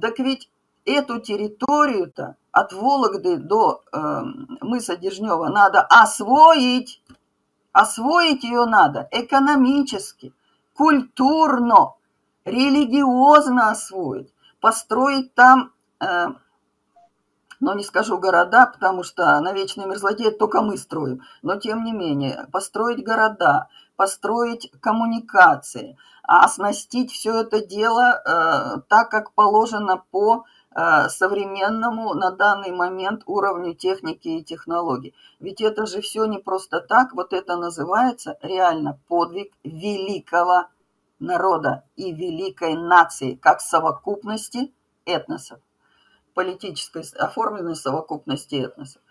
Так ведь эту территорию-то от Вологды до э, мыса Дежнева надо освоить, освоить ее надо экономически – культурно, религиозно освоить, построить там, э, но не скажу города, потому что на вечной мерзлоте только мы строим, но тем не менее, построить города, построить коммуникации, оснастить все это дело э, так, как положено по современному на данный момент уровню техники и технологий. Ведь это же все не просто так, вот это называется реально подвиг великого народа и великой нации, как совокупности этносов, политической оформленной совокупности этносов.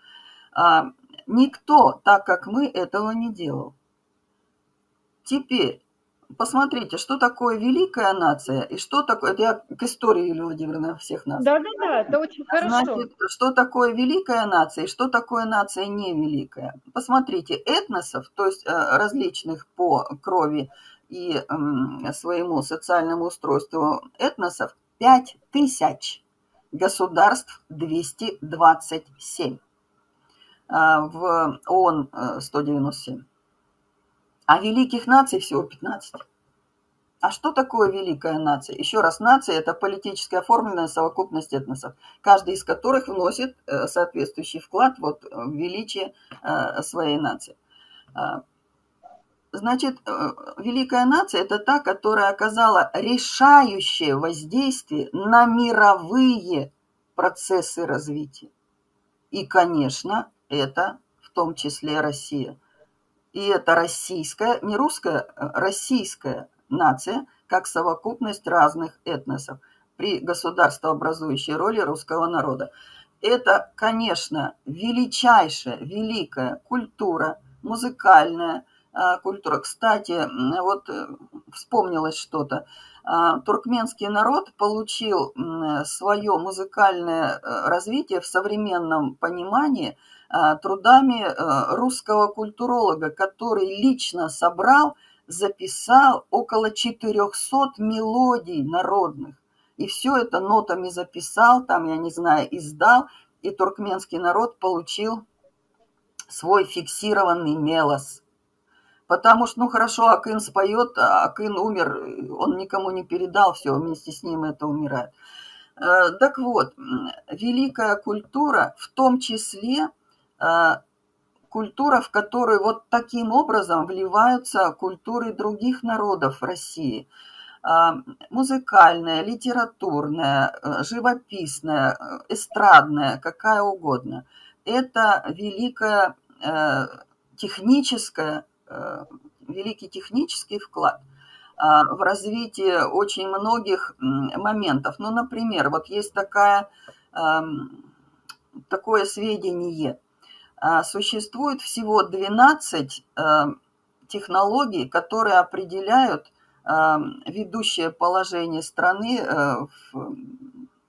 А, никто, так как мы, этого не делал. Теперь посмотрите, что такое великая нация и что такое... Это я к истории, Юлия Владимировна, всех нас. Да-да-да, это очень хорошо. Значит, что такое великая нация и что такое нация невеликая. Посмотрите, этносов, то есть э, различных по крови и своему социальному устройству этносов, 5 тысяч, государств 227, а в ООН 197. Э, а великих наций всего 15. А что такое великая нация? Еще раз, нация – это политически оформленная совокупность этносов, каждый из которых вносит э, соответствующий вклад вот, в величие э, своей нации. А, значит, э, великая нация – это та, которая оказала решающее воздействие на мировые процессы развития. И, конечно, это в том числе Россия. И это российская, не русская, а российская нация, как совокупность разных этносов при государствообразующей роли русского народа. Это, конечно, величайшая, великая культура, музыкальная а, культура. Кстати, вот э, вспомнилось что-то. А, туркменский народ получил свое музыкальное э, развитие в современном понимании – трудами э, русского культуролога, который лично собрал, записал около 400 мелодий народных. И все это нотами записал, там, я не знаю, издал, и туркменский народ получил свой фиксированный мелос. Потому что, ну хорошо, Акын споет, а Акын умер, он никому не передал, все, вместе с ним это умирает. Э, так вот, великая культура в том числе культура, в которую вот таким образом вливаются культуры других народов России. А, музыкальная, литературная, э, живописная, э, эстрадная, какая угодно. Это великая э, техническая, великий технический вклад в развитие очень многих моментов. Ну, например, вот есть такая, такое сведение – существует всего 12 э, технологий, которые определяют э, ведущее положение страны э, в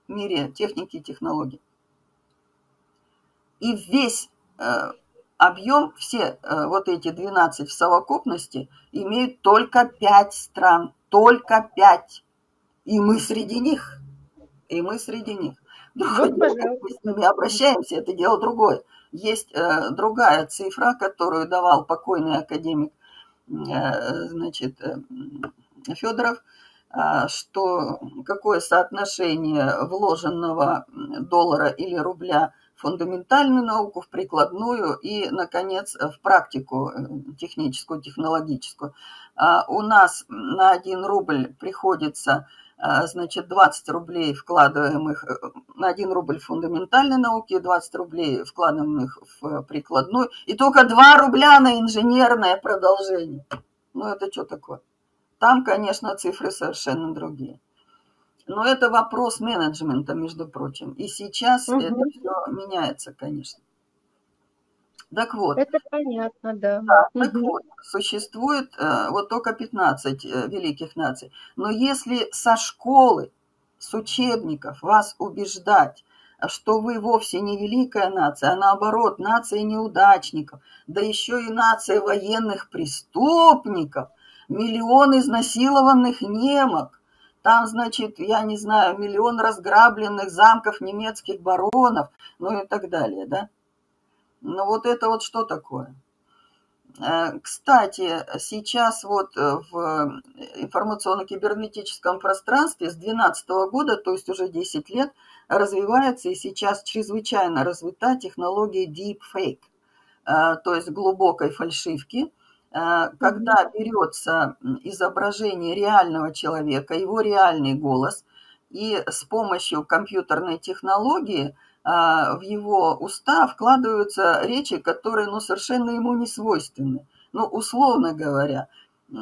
мире техники и технологий. И весь объем, все вот эти 12 в совокупности имеют только 5 стран, только 5. И мы среди них. И мы среди них. Другое вот, дело, мы с ними обращаемся, это дело другое. Есть э, другая цифра, которую давал покойный академик э, значит, э, Федоров, э, что какое соотношение вложенного доллара или рубля в фундаментальную науку, в прикладную и, наконец, в практику э, техническую, технологическую. А у нас на один рубль приходится значит, 20 рублей вкладываемых э, на 1 рубль в фундаментальной науке, 20 рублей вкладываемых в прикладной, и только 2 рубля на инженерное продолжение. Ну, это что такое? Там, конечно, цифры совершенно другие. Но это вопрос менеджмента, между прочим. И сейчас угу. это все меняется, конечно. Так вот. Это понятно, да. да так угу. вот, существует э, вот только 15 э, великих наций. Но если со школы, с учебников вас убеждать, что вы вовсе не великая нация, а наоборот, нация неудачников, да еще и нация военных преступников, миллион изнасилованных немок, там, значит, я не знаю, миллион разграбленных замков немецких баронов, ну и так далее, да? Ну вот это вот что такое? Э, кстати, сейчас вот э, в информационно-кибернетическом пространстве с 2012 года, то есть уже 10 лет, развивается и сейчас чрезвычайно развита технология deepfake, э, то есть глубокой фальшивки – когда берется изображение реального человека, его реальный голос, и с помощью компьютерной технологии в его уста вкладываются речи, которые ну, совершенно ему не свойственны. Ну, условно говоря, э,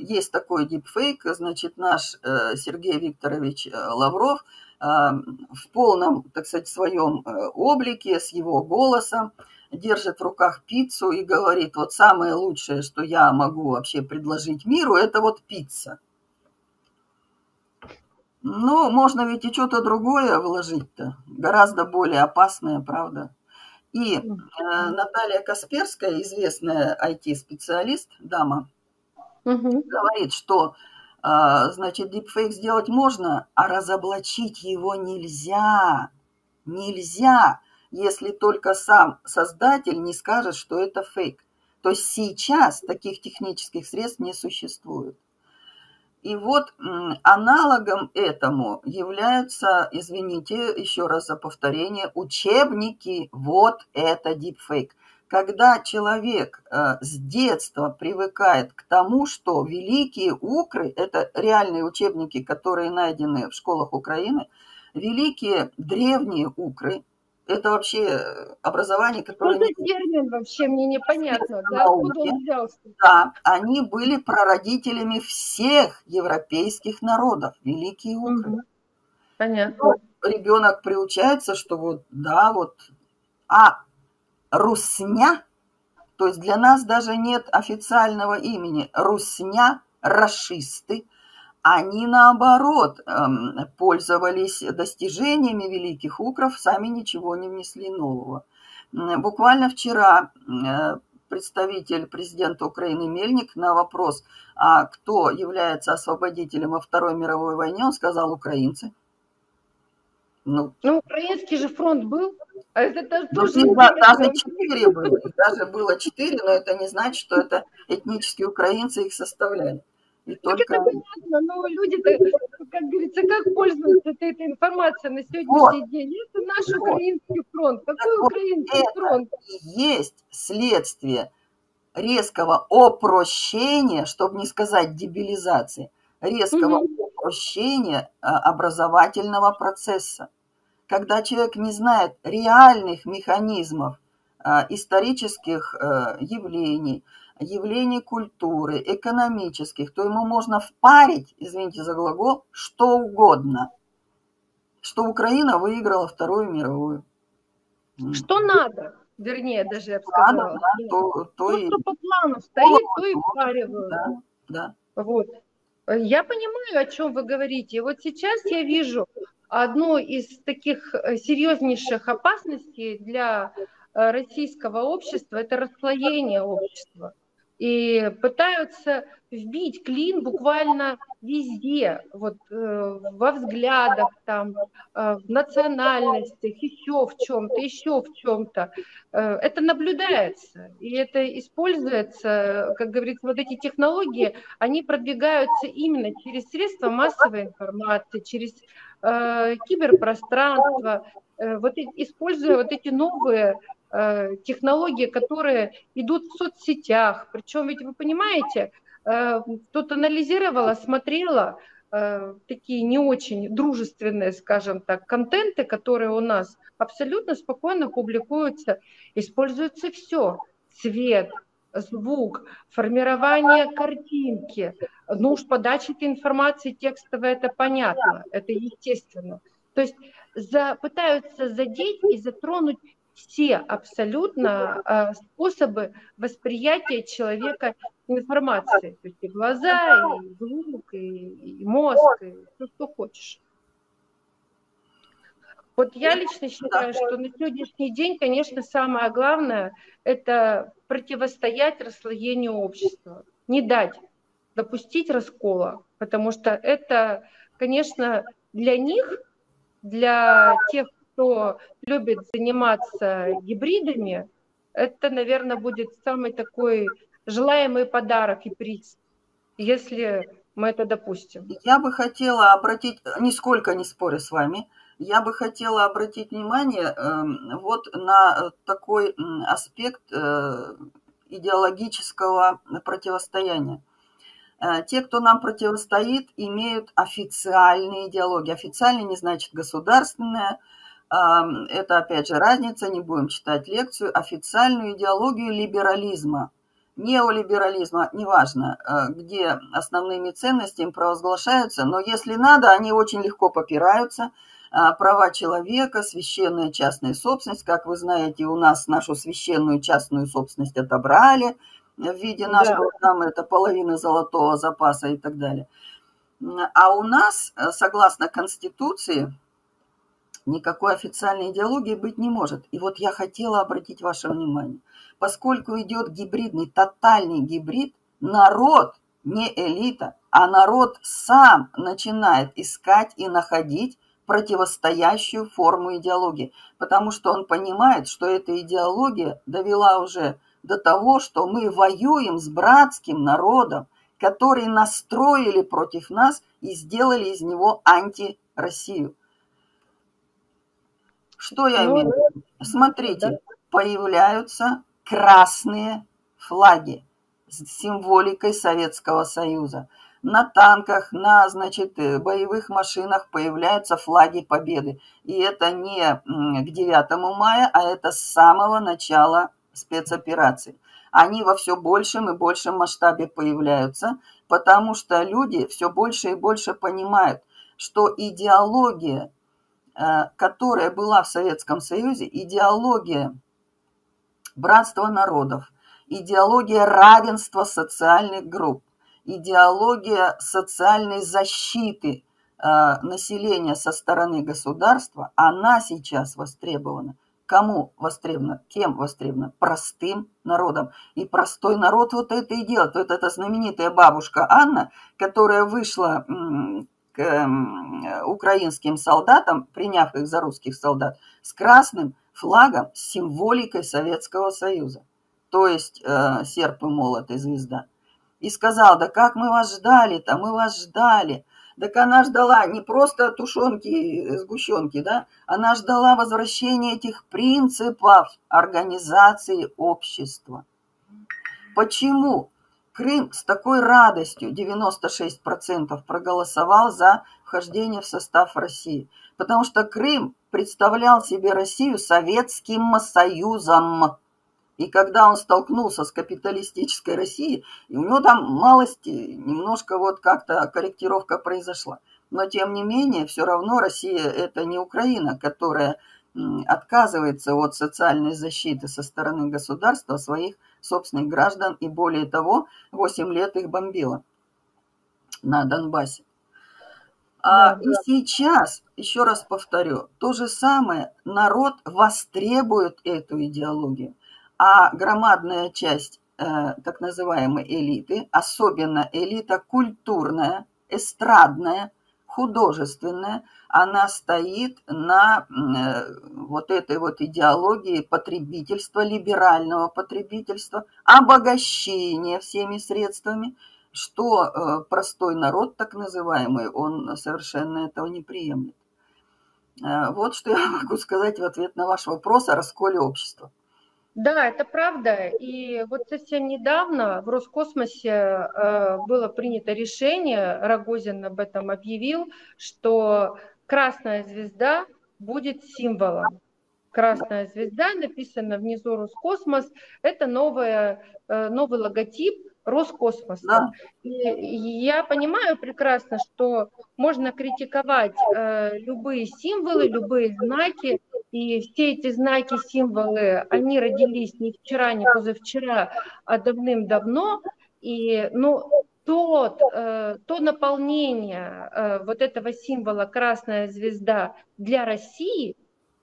есть такой дипфейк, значит, наш Сергей Викторович Лавров в полном, так сказать, своем облике, с его голосом, держит в руках пиццу и говорит, вот самое лучшее, что я могу вообще предложить миру, это вот пицца. Ну, можно ведь и что-то другое вложить-то, гораздо более опасное, правда. И э, Наталья Касперская, известная IT-специалист, дама, угу. говорит, что, э, значит, дипфейк сделать можно, а разоблачить его нельзя. Нельзя если только сам создатель не скажет, что это фейк. То есть сейчас таких технических средств не существует. И вот аналогом этому являются, извините еще раз за повторение, учебники. Вот это deepfake. Когда человек э, с детства привыкает к тому, что великие укры, это реальные учебники, которые найдены в школах Украины, великие древние укры, это вообще э, образование, которое... Что за термин вообще, мне непонятно, да, откуда он взялся? Да, они были прародителями всех европейских народов, великие укры. Угу. Понятно. Ну, ребенок приучается, что вот, да, вот, а русня, то есть для нас даже нет официального имени, русня, расисты, они, наоборот, эм, пользовались достижениями великих укров, сами ничего не внесли нового. Буквально вчера э, представитель президента Украины Мельник на вопрос, а кто является освободителем во Второй мировой войне, он сказал украинцы. Ну, ну украинский же фронт был. А это ну, тоже да, даже четыре было. Даже было четыре, но это не значит, что это этнические украинцы их составляли. И так только... это понятно, но люди-то, как говорится, как пользуются этой, информацией на сегодняшний вот. день? Это наш вот. украинский фронт. Какой так украинский вот фронт? есть следствие резкого опрощения, чтобы не сказать дебилизации, резкого угу. упрощения а, образовательного процесса. Когда человек не знает реальных механизмов а, исторических а, явлений, явлений культуры, экономических, то ему можно впарить, извините за глагол, что угодно, что Украина выиграла Вторую мировую. Что надо, вернее, даже я бы сказала. Надо, да, то, то, то, и... что по плану стоит, то, то и впаривают. Да, да. Вот. Я понимаю, о чем вы говорите. Вот сейчас я вижу одну из таких э, серьезнейших опасностей для э, российского общества – это расслоение общества и пытаются вбить клин буквально везде, вот э, во взглядах, там, э, в национальностях, еще в чем-то, еще в чем-то. Э, это наблюдается, и это используется, как говорится, вот эти технологии, они продвигаются именно через средства массовой информации, через э, киберпространство, э, вот, используя вот эти новые технологии, которые идут в соцсетях. Причем ведь вы понимаете, э, тут анализировала, смотрела э, такие не очень дружественные, скажем так, контенты, которые у нас абсолютно спокойно публикуются. Используется все. Цвет, звук, формирование картинки. Ну уж подача этой информации текстовой, это понятно, это естественно. То есть за, пытаются задеть и затронуть все абсолютно э, способы восприятия человека информации. То есть и глаза, и звук, и мозг, и все, что хочешь. Вот я лично считаю, что на сегодняшний день, конечно, самое главное – это противостоять расслоению общества, не дать допустить раскола, потому что это, конечно, для них, для тех, кто любит заниматься гибридами, это, наверное, будет самый такой желаемый подарок и приз, если мы это допустим. Я бы хотела обратить, нисколько не спорю с вами, я бы хотела обратить внимание э, вот на такой аспект э, идеологического противостояния. Э, те, кто нам противостоит, имеют официальные идеологии. Официальный не значит государственная. Это, опять же, разница, не будем читать лекцию. Официальную идеологию либерализма, неолиберализма, неважно, э, где основными ценностями провозглашаются, но если надо, они очень легко попираются – а, права человека, священная частная собственность. Как вы знаете, у нас нашу священную частную собственность отобрали в виде нашего да. там это половины золотого запаса и так далее. А у нас, э, согласно Конституции, никакой официальной идеологии быть не может. И вот я хотела обратить ваше внимание. Поскольку идет гибридный, тотальный гибрид, народ, не элита, а народ сам начинает искать и находить противостоящую форму идеологии, потому что он понимает, что эта идеология довела уже до того, что мы воюем с братским народом, который настроили против нас и сделали из него анти-Россию. Что я имею в виду? Смотрите, появляются красные флаги с символикой Советского Союза на танках, на, значит, э, боевых машинах появляются флаги победы. И это не к 9 мая, а это с самого начала спецоперации. Они во все большем и большем масштабе появляются, потому что люди все больше и больше понимают, что идеология, которая была в Советском Союзе, идеология братства народов, идеология равенства социальных групп, идеология социальной защиты э, населения со стороны государства, она сейчас востребована. Кому востребована? Кем востребована? Простым народом. И простой народ вот это и делает. Вот эта знаменитая бабушка Анна, которая вышла к украинским солдатам, приняв их за русских солдат, с красным флагом, с символикой Советского Союза. То есть э, серп и молот и звезда и сказал, да как мы вас ждали-то, мы вас ждали. Так она ждала не просто тушенки, сгущенки, да, она ждала возвращения этих принципов организации общества. Почему Крым с такой радостью, 96% проголосовал за вхождение в состав России? Потому что Крым представлял себе Россию Советским Союзом. И когда он столкнулся с капиталистической Россией, у него там малости, немножко вот как-то корректировка произошла. Но тем не менее, все равно Россия это не Украина, которая отказывается от социальной защиты со стороны государства своих собственных граждан, и более того, 8 лет их бомбила на Донбассе. А, да, и да. сейчас, еще раз повторю, то же самое, народ востребует эту идеологию а громадная часть э, так называемой элиты, особенно элита культурная, эстрадная, художественная, она стоит на э, вот этой вот идеологии потребительства, либерального потребительства, обогащения всеми средствами, что э, простой народ, так называемый, он совершенно этого не приемлет. Э, вот что я могу сказать в ответ на ваш вопрос о расколе общества. Да, это правда. И вот совсем недавно в Роскосмосе э, было принято решение, Рогозин об этом объявил, что красная звезда будет символом. Красная звезда, написано внизу Роскосмос, это новая, э, новый логотип Роскосмоса. Да. И я понимаю прекрасно, что можно критиковать э, любые символы, любые знаки, И все эти знаки, символы, они родились не вчера, не позавчера, а давным-давно. И, ну, тот, э, то наполнение э, вот этого символа «красная звезда» для России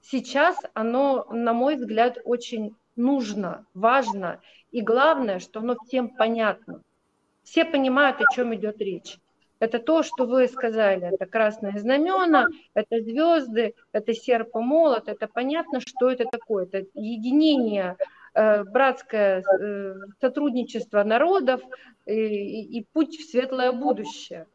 сейчас, оно, на мой взгляд, очень нужно, важно. И главное, что оно всем понятно. Все понимают, о чем идет речь. Это то, что вы сказали, это красные знамена, это звезды, это серп и молот, это понятно, что это такое. Это единение, э, братское э, сотрудничество народов и, и путь в светлое будущее.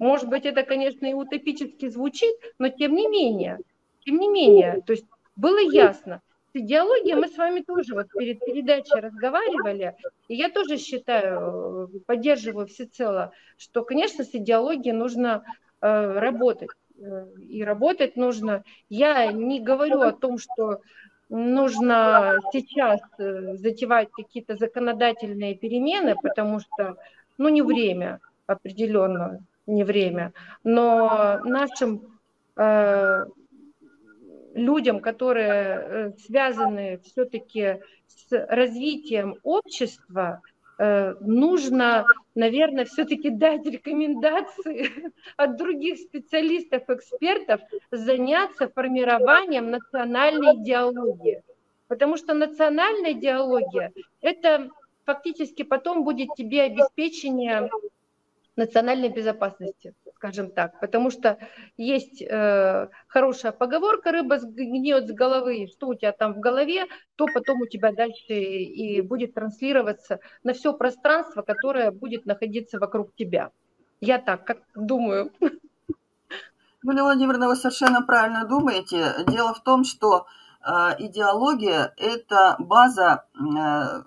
Может быть, это, конечно, и утопически звучит, но тем не менее, тем не менее, то есть было ясно, идеологией мы с вами тоже вот перед передачей разговаривали, и я тоже считаю, поддерживаю всецело, что, конечно, с идеологией нужно э, работать. Э, и работать нужно. Я не говорю о том, что нужно сейчас э, затевать какие-то законодательные перемены, потому что, ну, не время, определенно не время. Но нашим людям, которые э, связаны все-таки с развитием общества, э, нужно, наверное, все-таки дать рекомендации от других специалистов, экспертов заняться формированием национальной идеологии. Потому что национальная идеология – это фактически потом будет тебе обеспечение национальной безопасности, скажем так, потому что есть э, хорошая поговорка «рыба гниет с головы», что у тебя там в голове, то потом у тебя дальше и будет транслироваться на все пространство, которое будет находиться вокруг тебя. Я так, как думаю. Юлия Владимировна, вы совершенно правильно думаете. Дело в том, что э, идеология – это база э,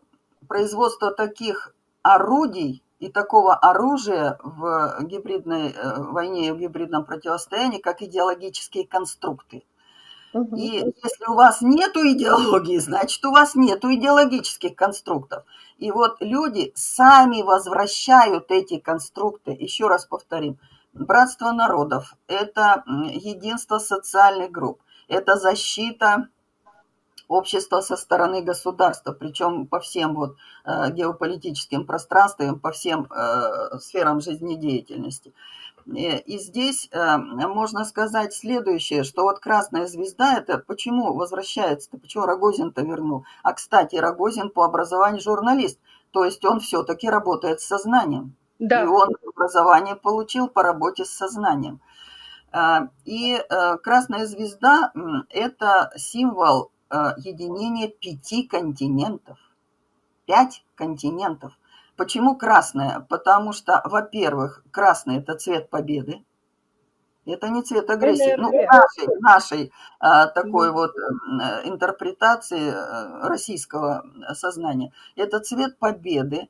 производства таких орудий, и такого оружия в гибридной э, войне и в гибридном противостоянии, как идеологические конструкты. Угу. И если у вас нет идеологии, значит, у вас нет идеологических конструктов. И вот люди сами возвращают эти конструкты. Еще раз повторим. Братство народов – это единство социальных групп, это защита общества со стороны государства, причем по всем вот э, геополитическим пространствам, по всем э, сферам жизнедеятельности. И здесь э, можно сказать следующее, что вот красная звезда, это почему возвращается-то, почему Рогозин-то вернул? А, кстати, Рогозин по образованию журналист, то есть он все-таки работает с сознанием. Да. И он образование получил по работе с сознанием. И красная звезда – это символ Э, единение пяти континентов. Пять континентов. Почему красное? Потому что, во-первых, красный – это цвет победы. Это не цвет агрессии. Ну, нашей, нашей а, такой вот э, интерпретации российского сознания. Это цвет победы,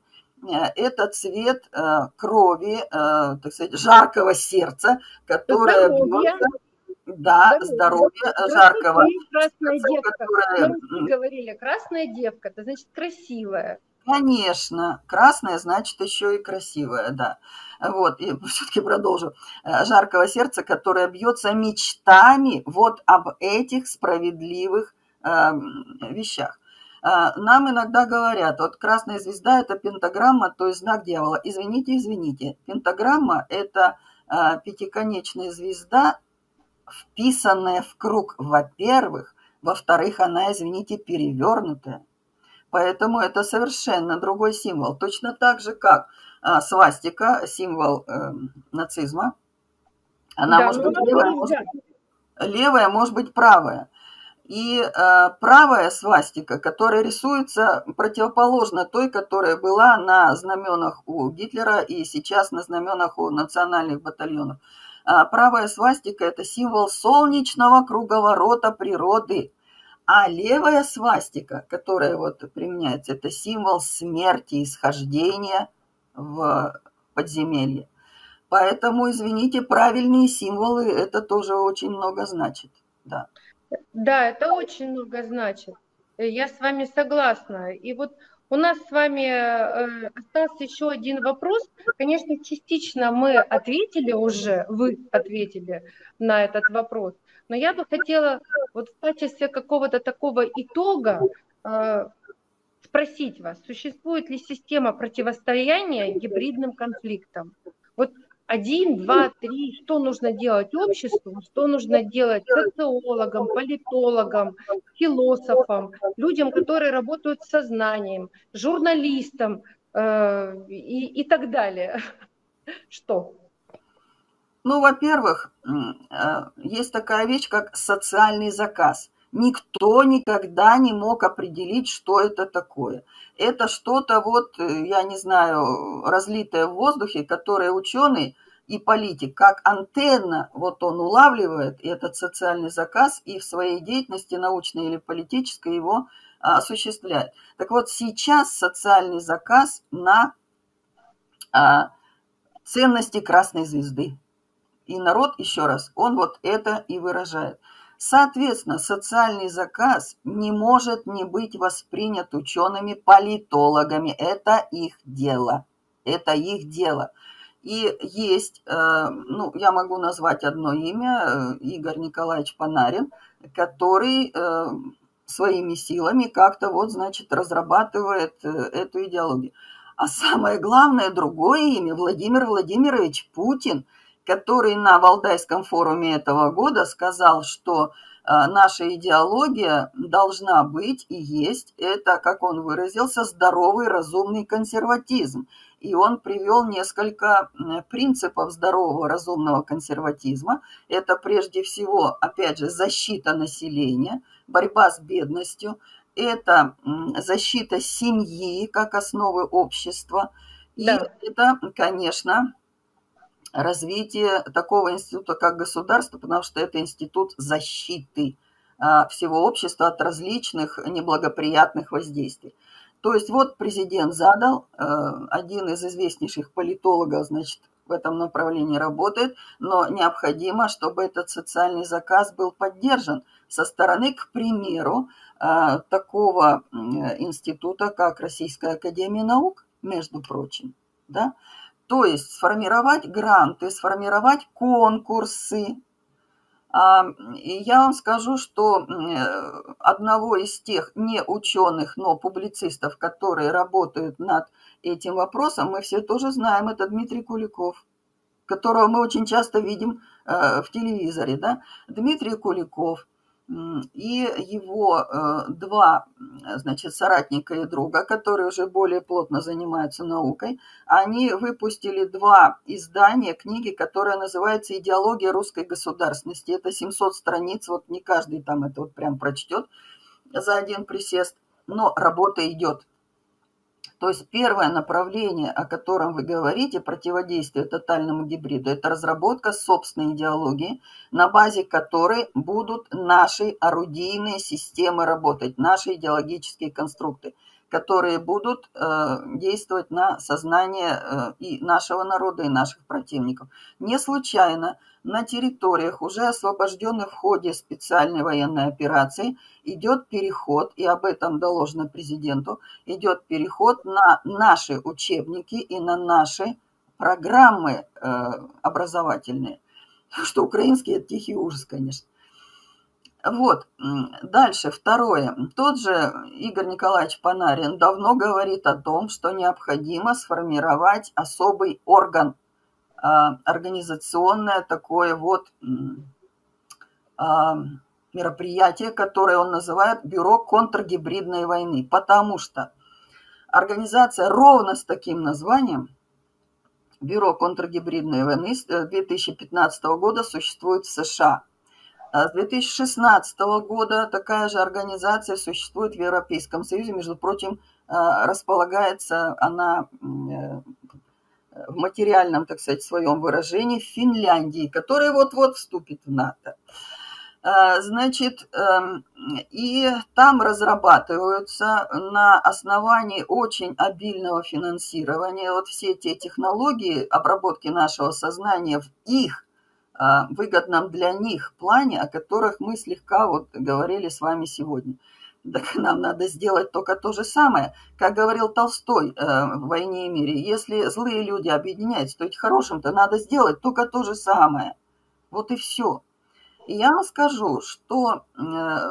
это цвет крови, так сказать, жаркого сердца, которое бьется да, здоровье, здоровье жаркого. Красная девка. Которая... Мы говорили, красная девка, это значит красивая. Конечно, красная значит еще и красивая, да. Вот, и все-таки продолжу. Э, жаркого сердца, которое бьется мечтами вот об этих справедливых э, вещах. Э, нам иногда говорят, вот красная звезда – это пентаграмма, то есть знак дьявола. Извините, извините, пентаграмма – это э, пятиконечная звезда вписанная в круг, во-первых, во-вторых, она, извините, перевернутая. Поэтому это совершенно другой символ. Точно так же, как а, свастика, символ э, нацизма. Она да, может ну, быть левая, может левая, может быть правая. И э, правая свастика, которая рисуется противоположно той, которая была на знаменах у Гитлера и сейчас на знаменах у национальных батальонов. А, правая свастика – это символ солнечного круговорота природы, а левая свастика, которая вот применяется, это символ смерти, исхождения в подземелье. Поэтому, извините, правильные символы – это тоже очень много значит. Да. да, это очень много значит. Я с вами согласна. И вот у нас с вами э, остался еще один вопрос. Конечно, частично мы ответили уже, вы ответили на этот вопрос, но я бы хотела вот в качестве какого-то такого итога э, спросить вас, существует ли система противостояния гибридным конфликтам? Вот один, два, три, что нужно делать обществу, что нужно делать социологам, политологам, философам, людям, которые работают с сознанием, журналистам э, и, и так далее. Что? Ну, во-первых, э, есть такая вещь, как социальный заказ. Никто никогда не мог определить, что это такое. Это что-то вот, э, я не знаю, разлитое в воздухе, которое ученый и политик, как антенна, вот он улавливает этот социальный заказ и в своей деятельности научной или политической его а, осуществляет. Так вот, сейчас социальный заказ на а, ценности красной звезды. И народ, еще раз, он вот это и выражает. Соответственно, социальный заказ не может не быть воспринят учеными-политологами. Это их дело. Это их дело. И есть, э, ну, я могу назвать одно имя, э, Игорь Николаевич Панарин, который э, своими силами как-то вот, значит, разрабатывает эту идеологию. А самое главное, другое имя, Владимир Владимирович Путин – который на Валдайском форуме этого года сказал, что э, наша идеология должна быть и есть, это, как он выразился, здоровый разумный консерватизм. И он привел несколько принципов здорового разумного консерватизма. Это прежде всего, опять же, защита населения, борьба с бедностью, это защита семьи как основы общества. И да. это, конечно, развитие такого института, как государство, потому что это институт защиты а, всего общества от различных неблагоприятных воздействий. То есть вот президент задал, э, один из известнейших политологов, значит, в этом направлении работает, но необходимо, чтобы этот социальный заказ был поддержан со стороны, к примеру, э, такого института, как Российская Академия Наук, между прочим, да, то есть сформировать гранты, сформировать конкурсы. А, и я вам скажу, что одного из тех не ученых, но публицистов, которые работают над этим вопросом, мы все тоже знаем, это Дмитрий Куликов, которого мы очень часто видим э, в телевизоре. Да? Дмитрий Куликов – и его э, два, значит, соратника и друга, которые уже более плотно занимаются наукой, они выпустили два издания книги, которая называется «Идеология русской государственности». Это 700 страниц, вот не каждый там это вот прям прочтет за один присест, но работа идет. То есть первое направление, о котором вы говорите, противодействие тотальному гибриду, это разработка собственной идеологии, на базе которой будут наши орудийные системы работать, наши идеологические конструкты, которые будут э, действовать на сознание э, и нашего народа, и наших противников. Не случайно на территориях, уже освобожденных в ходе специальной военной операции, идет переход, и об этом доложено президенту, идет переход на наши учебники и на наши программы э, образовательные. Что украинский – это тихий ужас, конечно. Вот, дальше, второе. Тот же Игорь Николаевич Панарин давно говорит о том, что необходимо сформировать особый орган а, организационное такое вот а, мероприятие, которое он называет Бюро контргибридной войны, потому что организация ровно с таким названием Бюро контргибридной войны с 2015 э, года существует в США. А с 2016 года такая же организация существует в Европейском Союзе. Между прочим, располагается она э, в материальном, так сказать, своем выражении в Финляндии, которая вот-вот вступит в НАТО. А, значит, эм, и там разрабатываются на основании очень обильного финансирования вот все те технологии обработки нашего сознания в их а, выгодном для них плане, о которых мы слегка вот говорили с вами сегодня. так нам надо сделать только то же самое. Как говорил Толстой э, в «Войне и мире», если злые люди объединяются, то ведь хорошим-то надо сделать только то же самое. Вот и все. И я вам скажу, что э,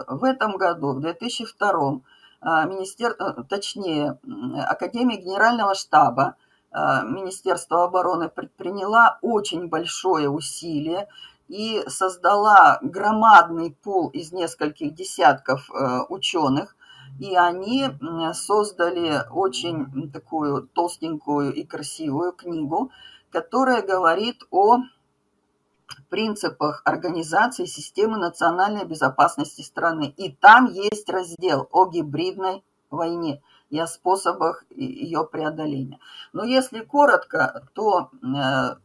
в этом году, в 2002, э, министер, э, точнее, Академия Генерального штаба э, Министерства обороны предприняла очень большое усилие и создала громадный пул из нескольких десятков э, ученых, и они создали очень такую толстенькую и красивую книгу, которая говорит о принципах организации системы национальной безопасности страны. И там есть раздел о гибридной войне и о способах ее преодоления. Но если коротко, то э,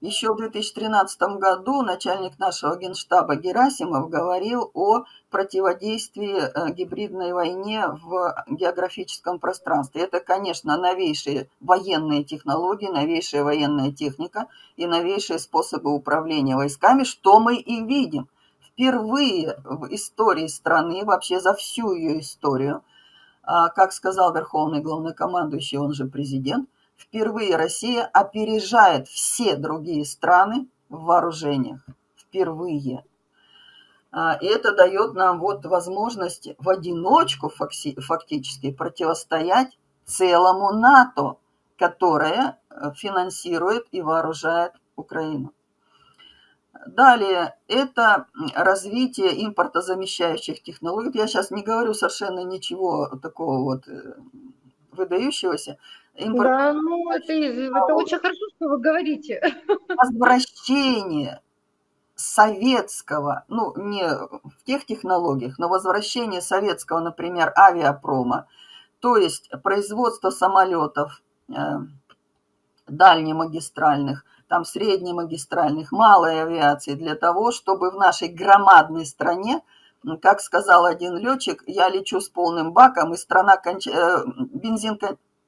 еще в 2013 году начальник нашего генштаба Герасимов говорил о противодействии э, гибридной войне в географическом пространстве. Это, конечно, новейшие военные технологии, новейшая военная техника и новейшие способы управления войсками, что мы и видим. Впервые в истории страны, вообще за всю ее историю, как сказал верховный главнокомандующий, он же президент, Впервые Россия опережает все другие страны в вооружениях. Впервые. А, и это дает нам вот возможность в одиночку фактически противостоять целому НАТО, которое э, финансирует и вооружает Украину. Далее, это развитие импортозамещающих технологий. Я сейчас не говорю совершенно ничего такого вот э, выдающегося. Импорт... Да, ну это, это очень хорошо, что вы говорите. Возвращение советского, ну не в тех технологиях, но возвращение советского, например, авиапрома, то есть производство самолетов э, дальнемагистральных, там среднемагистральных, малой авиации для того, чтобы в нашей громадной стране, как сказал один летчик, я лечу с полным баком, и страна конч... Э, бензин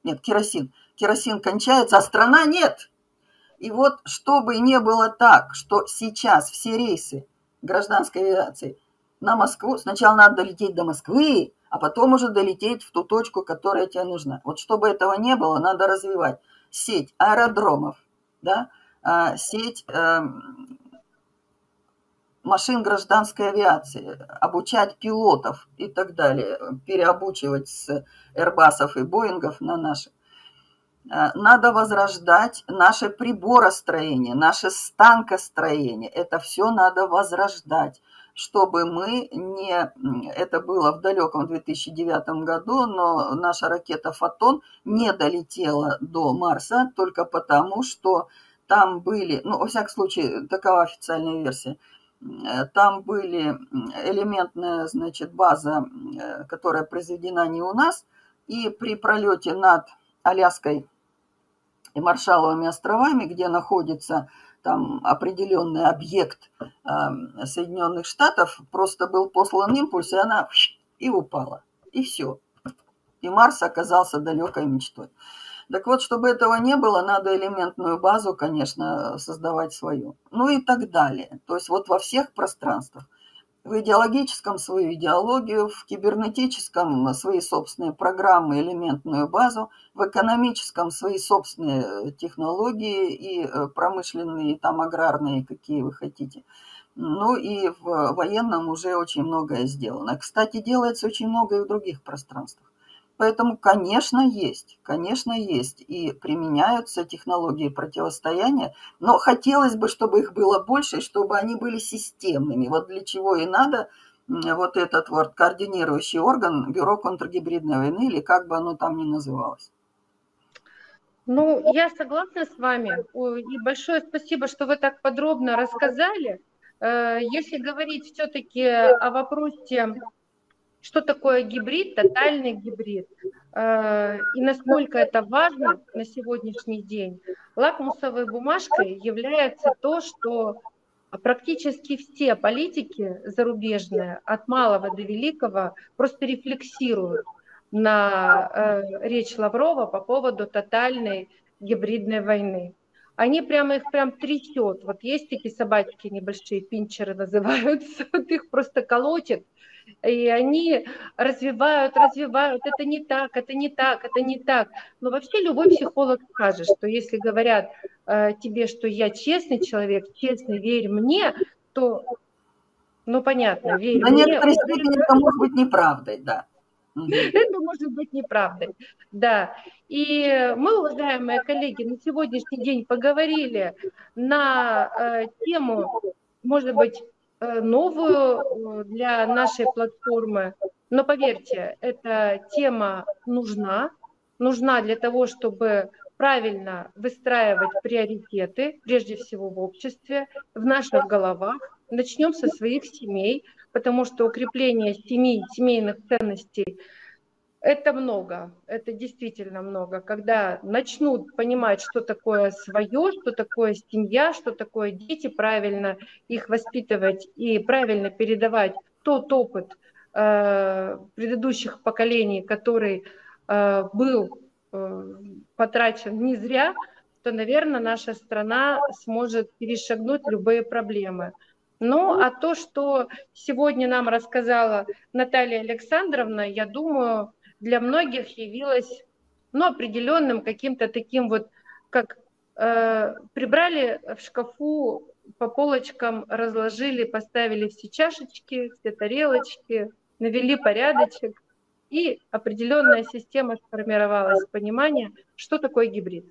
нет, керосин. Керосин кончается, а страна нет. И вот, чтобы не было так, что сейчас все рейсы гражданской авиации на Москву, сначала надо долететь до Москвы, а потом уже долететь в ту точку, которая тебе нужна. Вот чтобы этого не было, надо развивать сеть аэродромов, да, сеть эм, машин гражданской авиации, обучать пилотов и так далее, переобучивать с Airbusов и Боингов на наши. Э, надо возрождать наше приборостроение, наше станкостроение. Это все надо возрождать, чтобы мы не... Это было в далеком 2009 году, но наша ракета «Фотон» не долетела до Марса только потому, что там были, ну, во всяком случае, такова официальная версия, Э, там были элементная, значит, база, э, которая произведена не у нас, и при пролете над Аляской и Маршаловыми островами, где находится там определенный объект э, Соединенных Штатов, просто был послан импульс, и она и упала. И все. И Марс оказался далекой мечтой. Так вот, чтобы этого не было, надо элементную базу, конечно, создавать свою. Ну и так далее. То есть вот во всех пространствах. В идеологическом свою идеологию, в кибернетическом свои собственные программы, элементную базу, в экономическом свои собственные технологии и э, промышленные, там аграрные, какие вы хотите. Ну и в военном уже очень многое сделано. Кстати, делается очень многое и в других пространствах. Поэтому, конечно, есть, конечно, есть. И применяются технологии противостояния, но хотелось бы, чтобы их было больше, чтобы они были системными. Вот для чего и надо вот этот вот координирующий орган Бюро контргибридной войны, или как бы оно там ни называлось. Ну, я согласна с вами. И большое спасибо, что вы так подробно рассказали. Э, если говорить все-таки о вопросе что такое гибрид, тотальный гибрид, э, и насколько это важно на сегодняшний день. Лакмусовой бумажкой является то, что практически все политики зарубежные, от малого до великого, просто рефлексируют на э, речь Лаврова по поводу тотальной гибридной войны. Они прямо их прям трясет. Вот есть такие собачки небольшие, пинчеры называются, вот их просто колотят, и они развивают, развивают, это не так, это не так, это не так. Но вообще любой психолог скажет, что если говорят э, тебе, что я честный человек, честный, верь мне, то, ну понятно, верь На мне. некоторой степени это может быть неправдой, да. Это может быть неправдой, да. И мы, уважаемые коллеги, на сегодняшний день поговорили на э, тему, может быть, Э, новую э, для нашей платформы. Но поверьте, эта тема нужна, нужна для того, чтобы правильно выстраивать приоритеты, прежде всего в обществе, в наших головах. Начнем со своих семей, потому что укрепление семей, семейных ценностей это много, это действительно много. Когда начнут понимать, что такое свое, что такое семья, что такое дети, правильно их воспитывать и правильно передавать тот опыт э, предыдущих поколений, который э, был э, потрачен не зря, то, наверное, наша страна сможет перешагнуть любые проблемы. Ну, а то, что сегодня нам рассказала Наталья Александровна, я думаю, для многих явилось ну, определенным каким-то таким вот, как э, прибрали в шкафу по полочкам, разложили, поставили все чашечки, все тарелочки, навели порядочек, и определенная система сформировалась, понимание, что такое гибрид.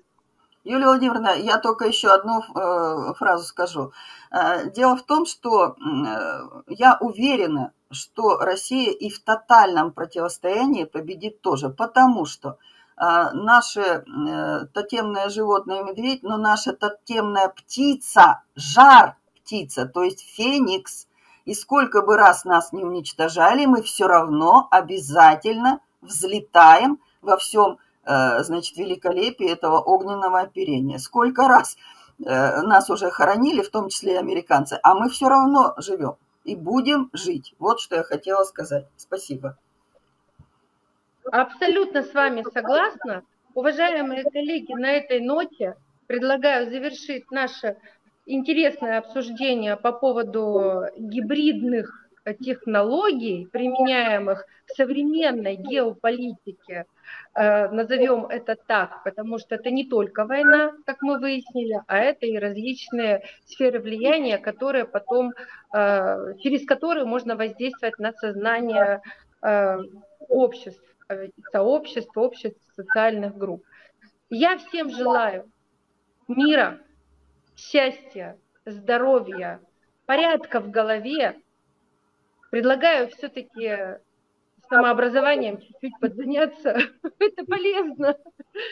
Юлия Владимировна, я только еще одну э, фразу скажу. Э, дело в том, что э, я уверена, что Россия и в тотальном противостоянии победит тоже, потому что наше э, тотемное животное медведь, но наша тотемная птица, жар птица, то есть феникс, и сколько бы раз нас не уничтожали, мы все равно обязательно взлетаем во всем Э, значит, великолепие этого огненного оперения. Сколько раз э, нас уже хоронили, в том числе и американцы, а мы все равно живем и будем жить. Вот что я хотела сказать. Спасибо. Абсолютно с вами согласна. Уважаемые коллеги, на этой ноте предлагаю завершить наше интересное обсуждение по поводу гибридных технологий, применяемых в современной геополитике – Э, назовем это так, потому что это не только война, как мы выяснили, а это и различные сферы влияния, которые потом, э, через которые можно воздействовать на сознание э, обществ, сообществ, обществ, социальных групп. Я всем желаю мира, счастья, здоровья, порядка в голове. Предлагаю все-таки самообразованием чуть-чуть подзаняться. Это полезно.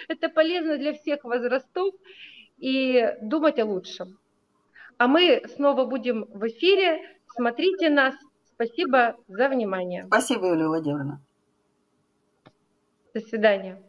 Это полезно для всех возрастов и думать о лучшем. А мы снова будем в эфире. Смотрите нас. Спасибо за внимание. Спасибо, Юлия Владимировна. До свидания.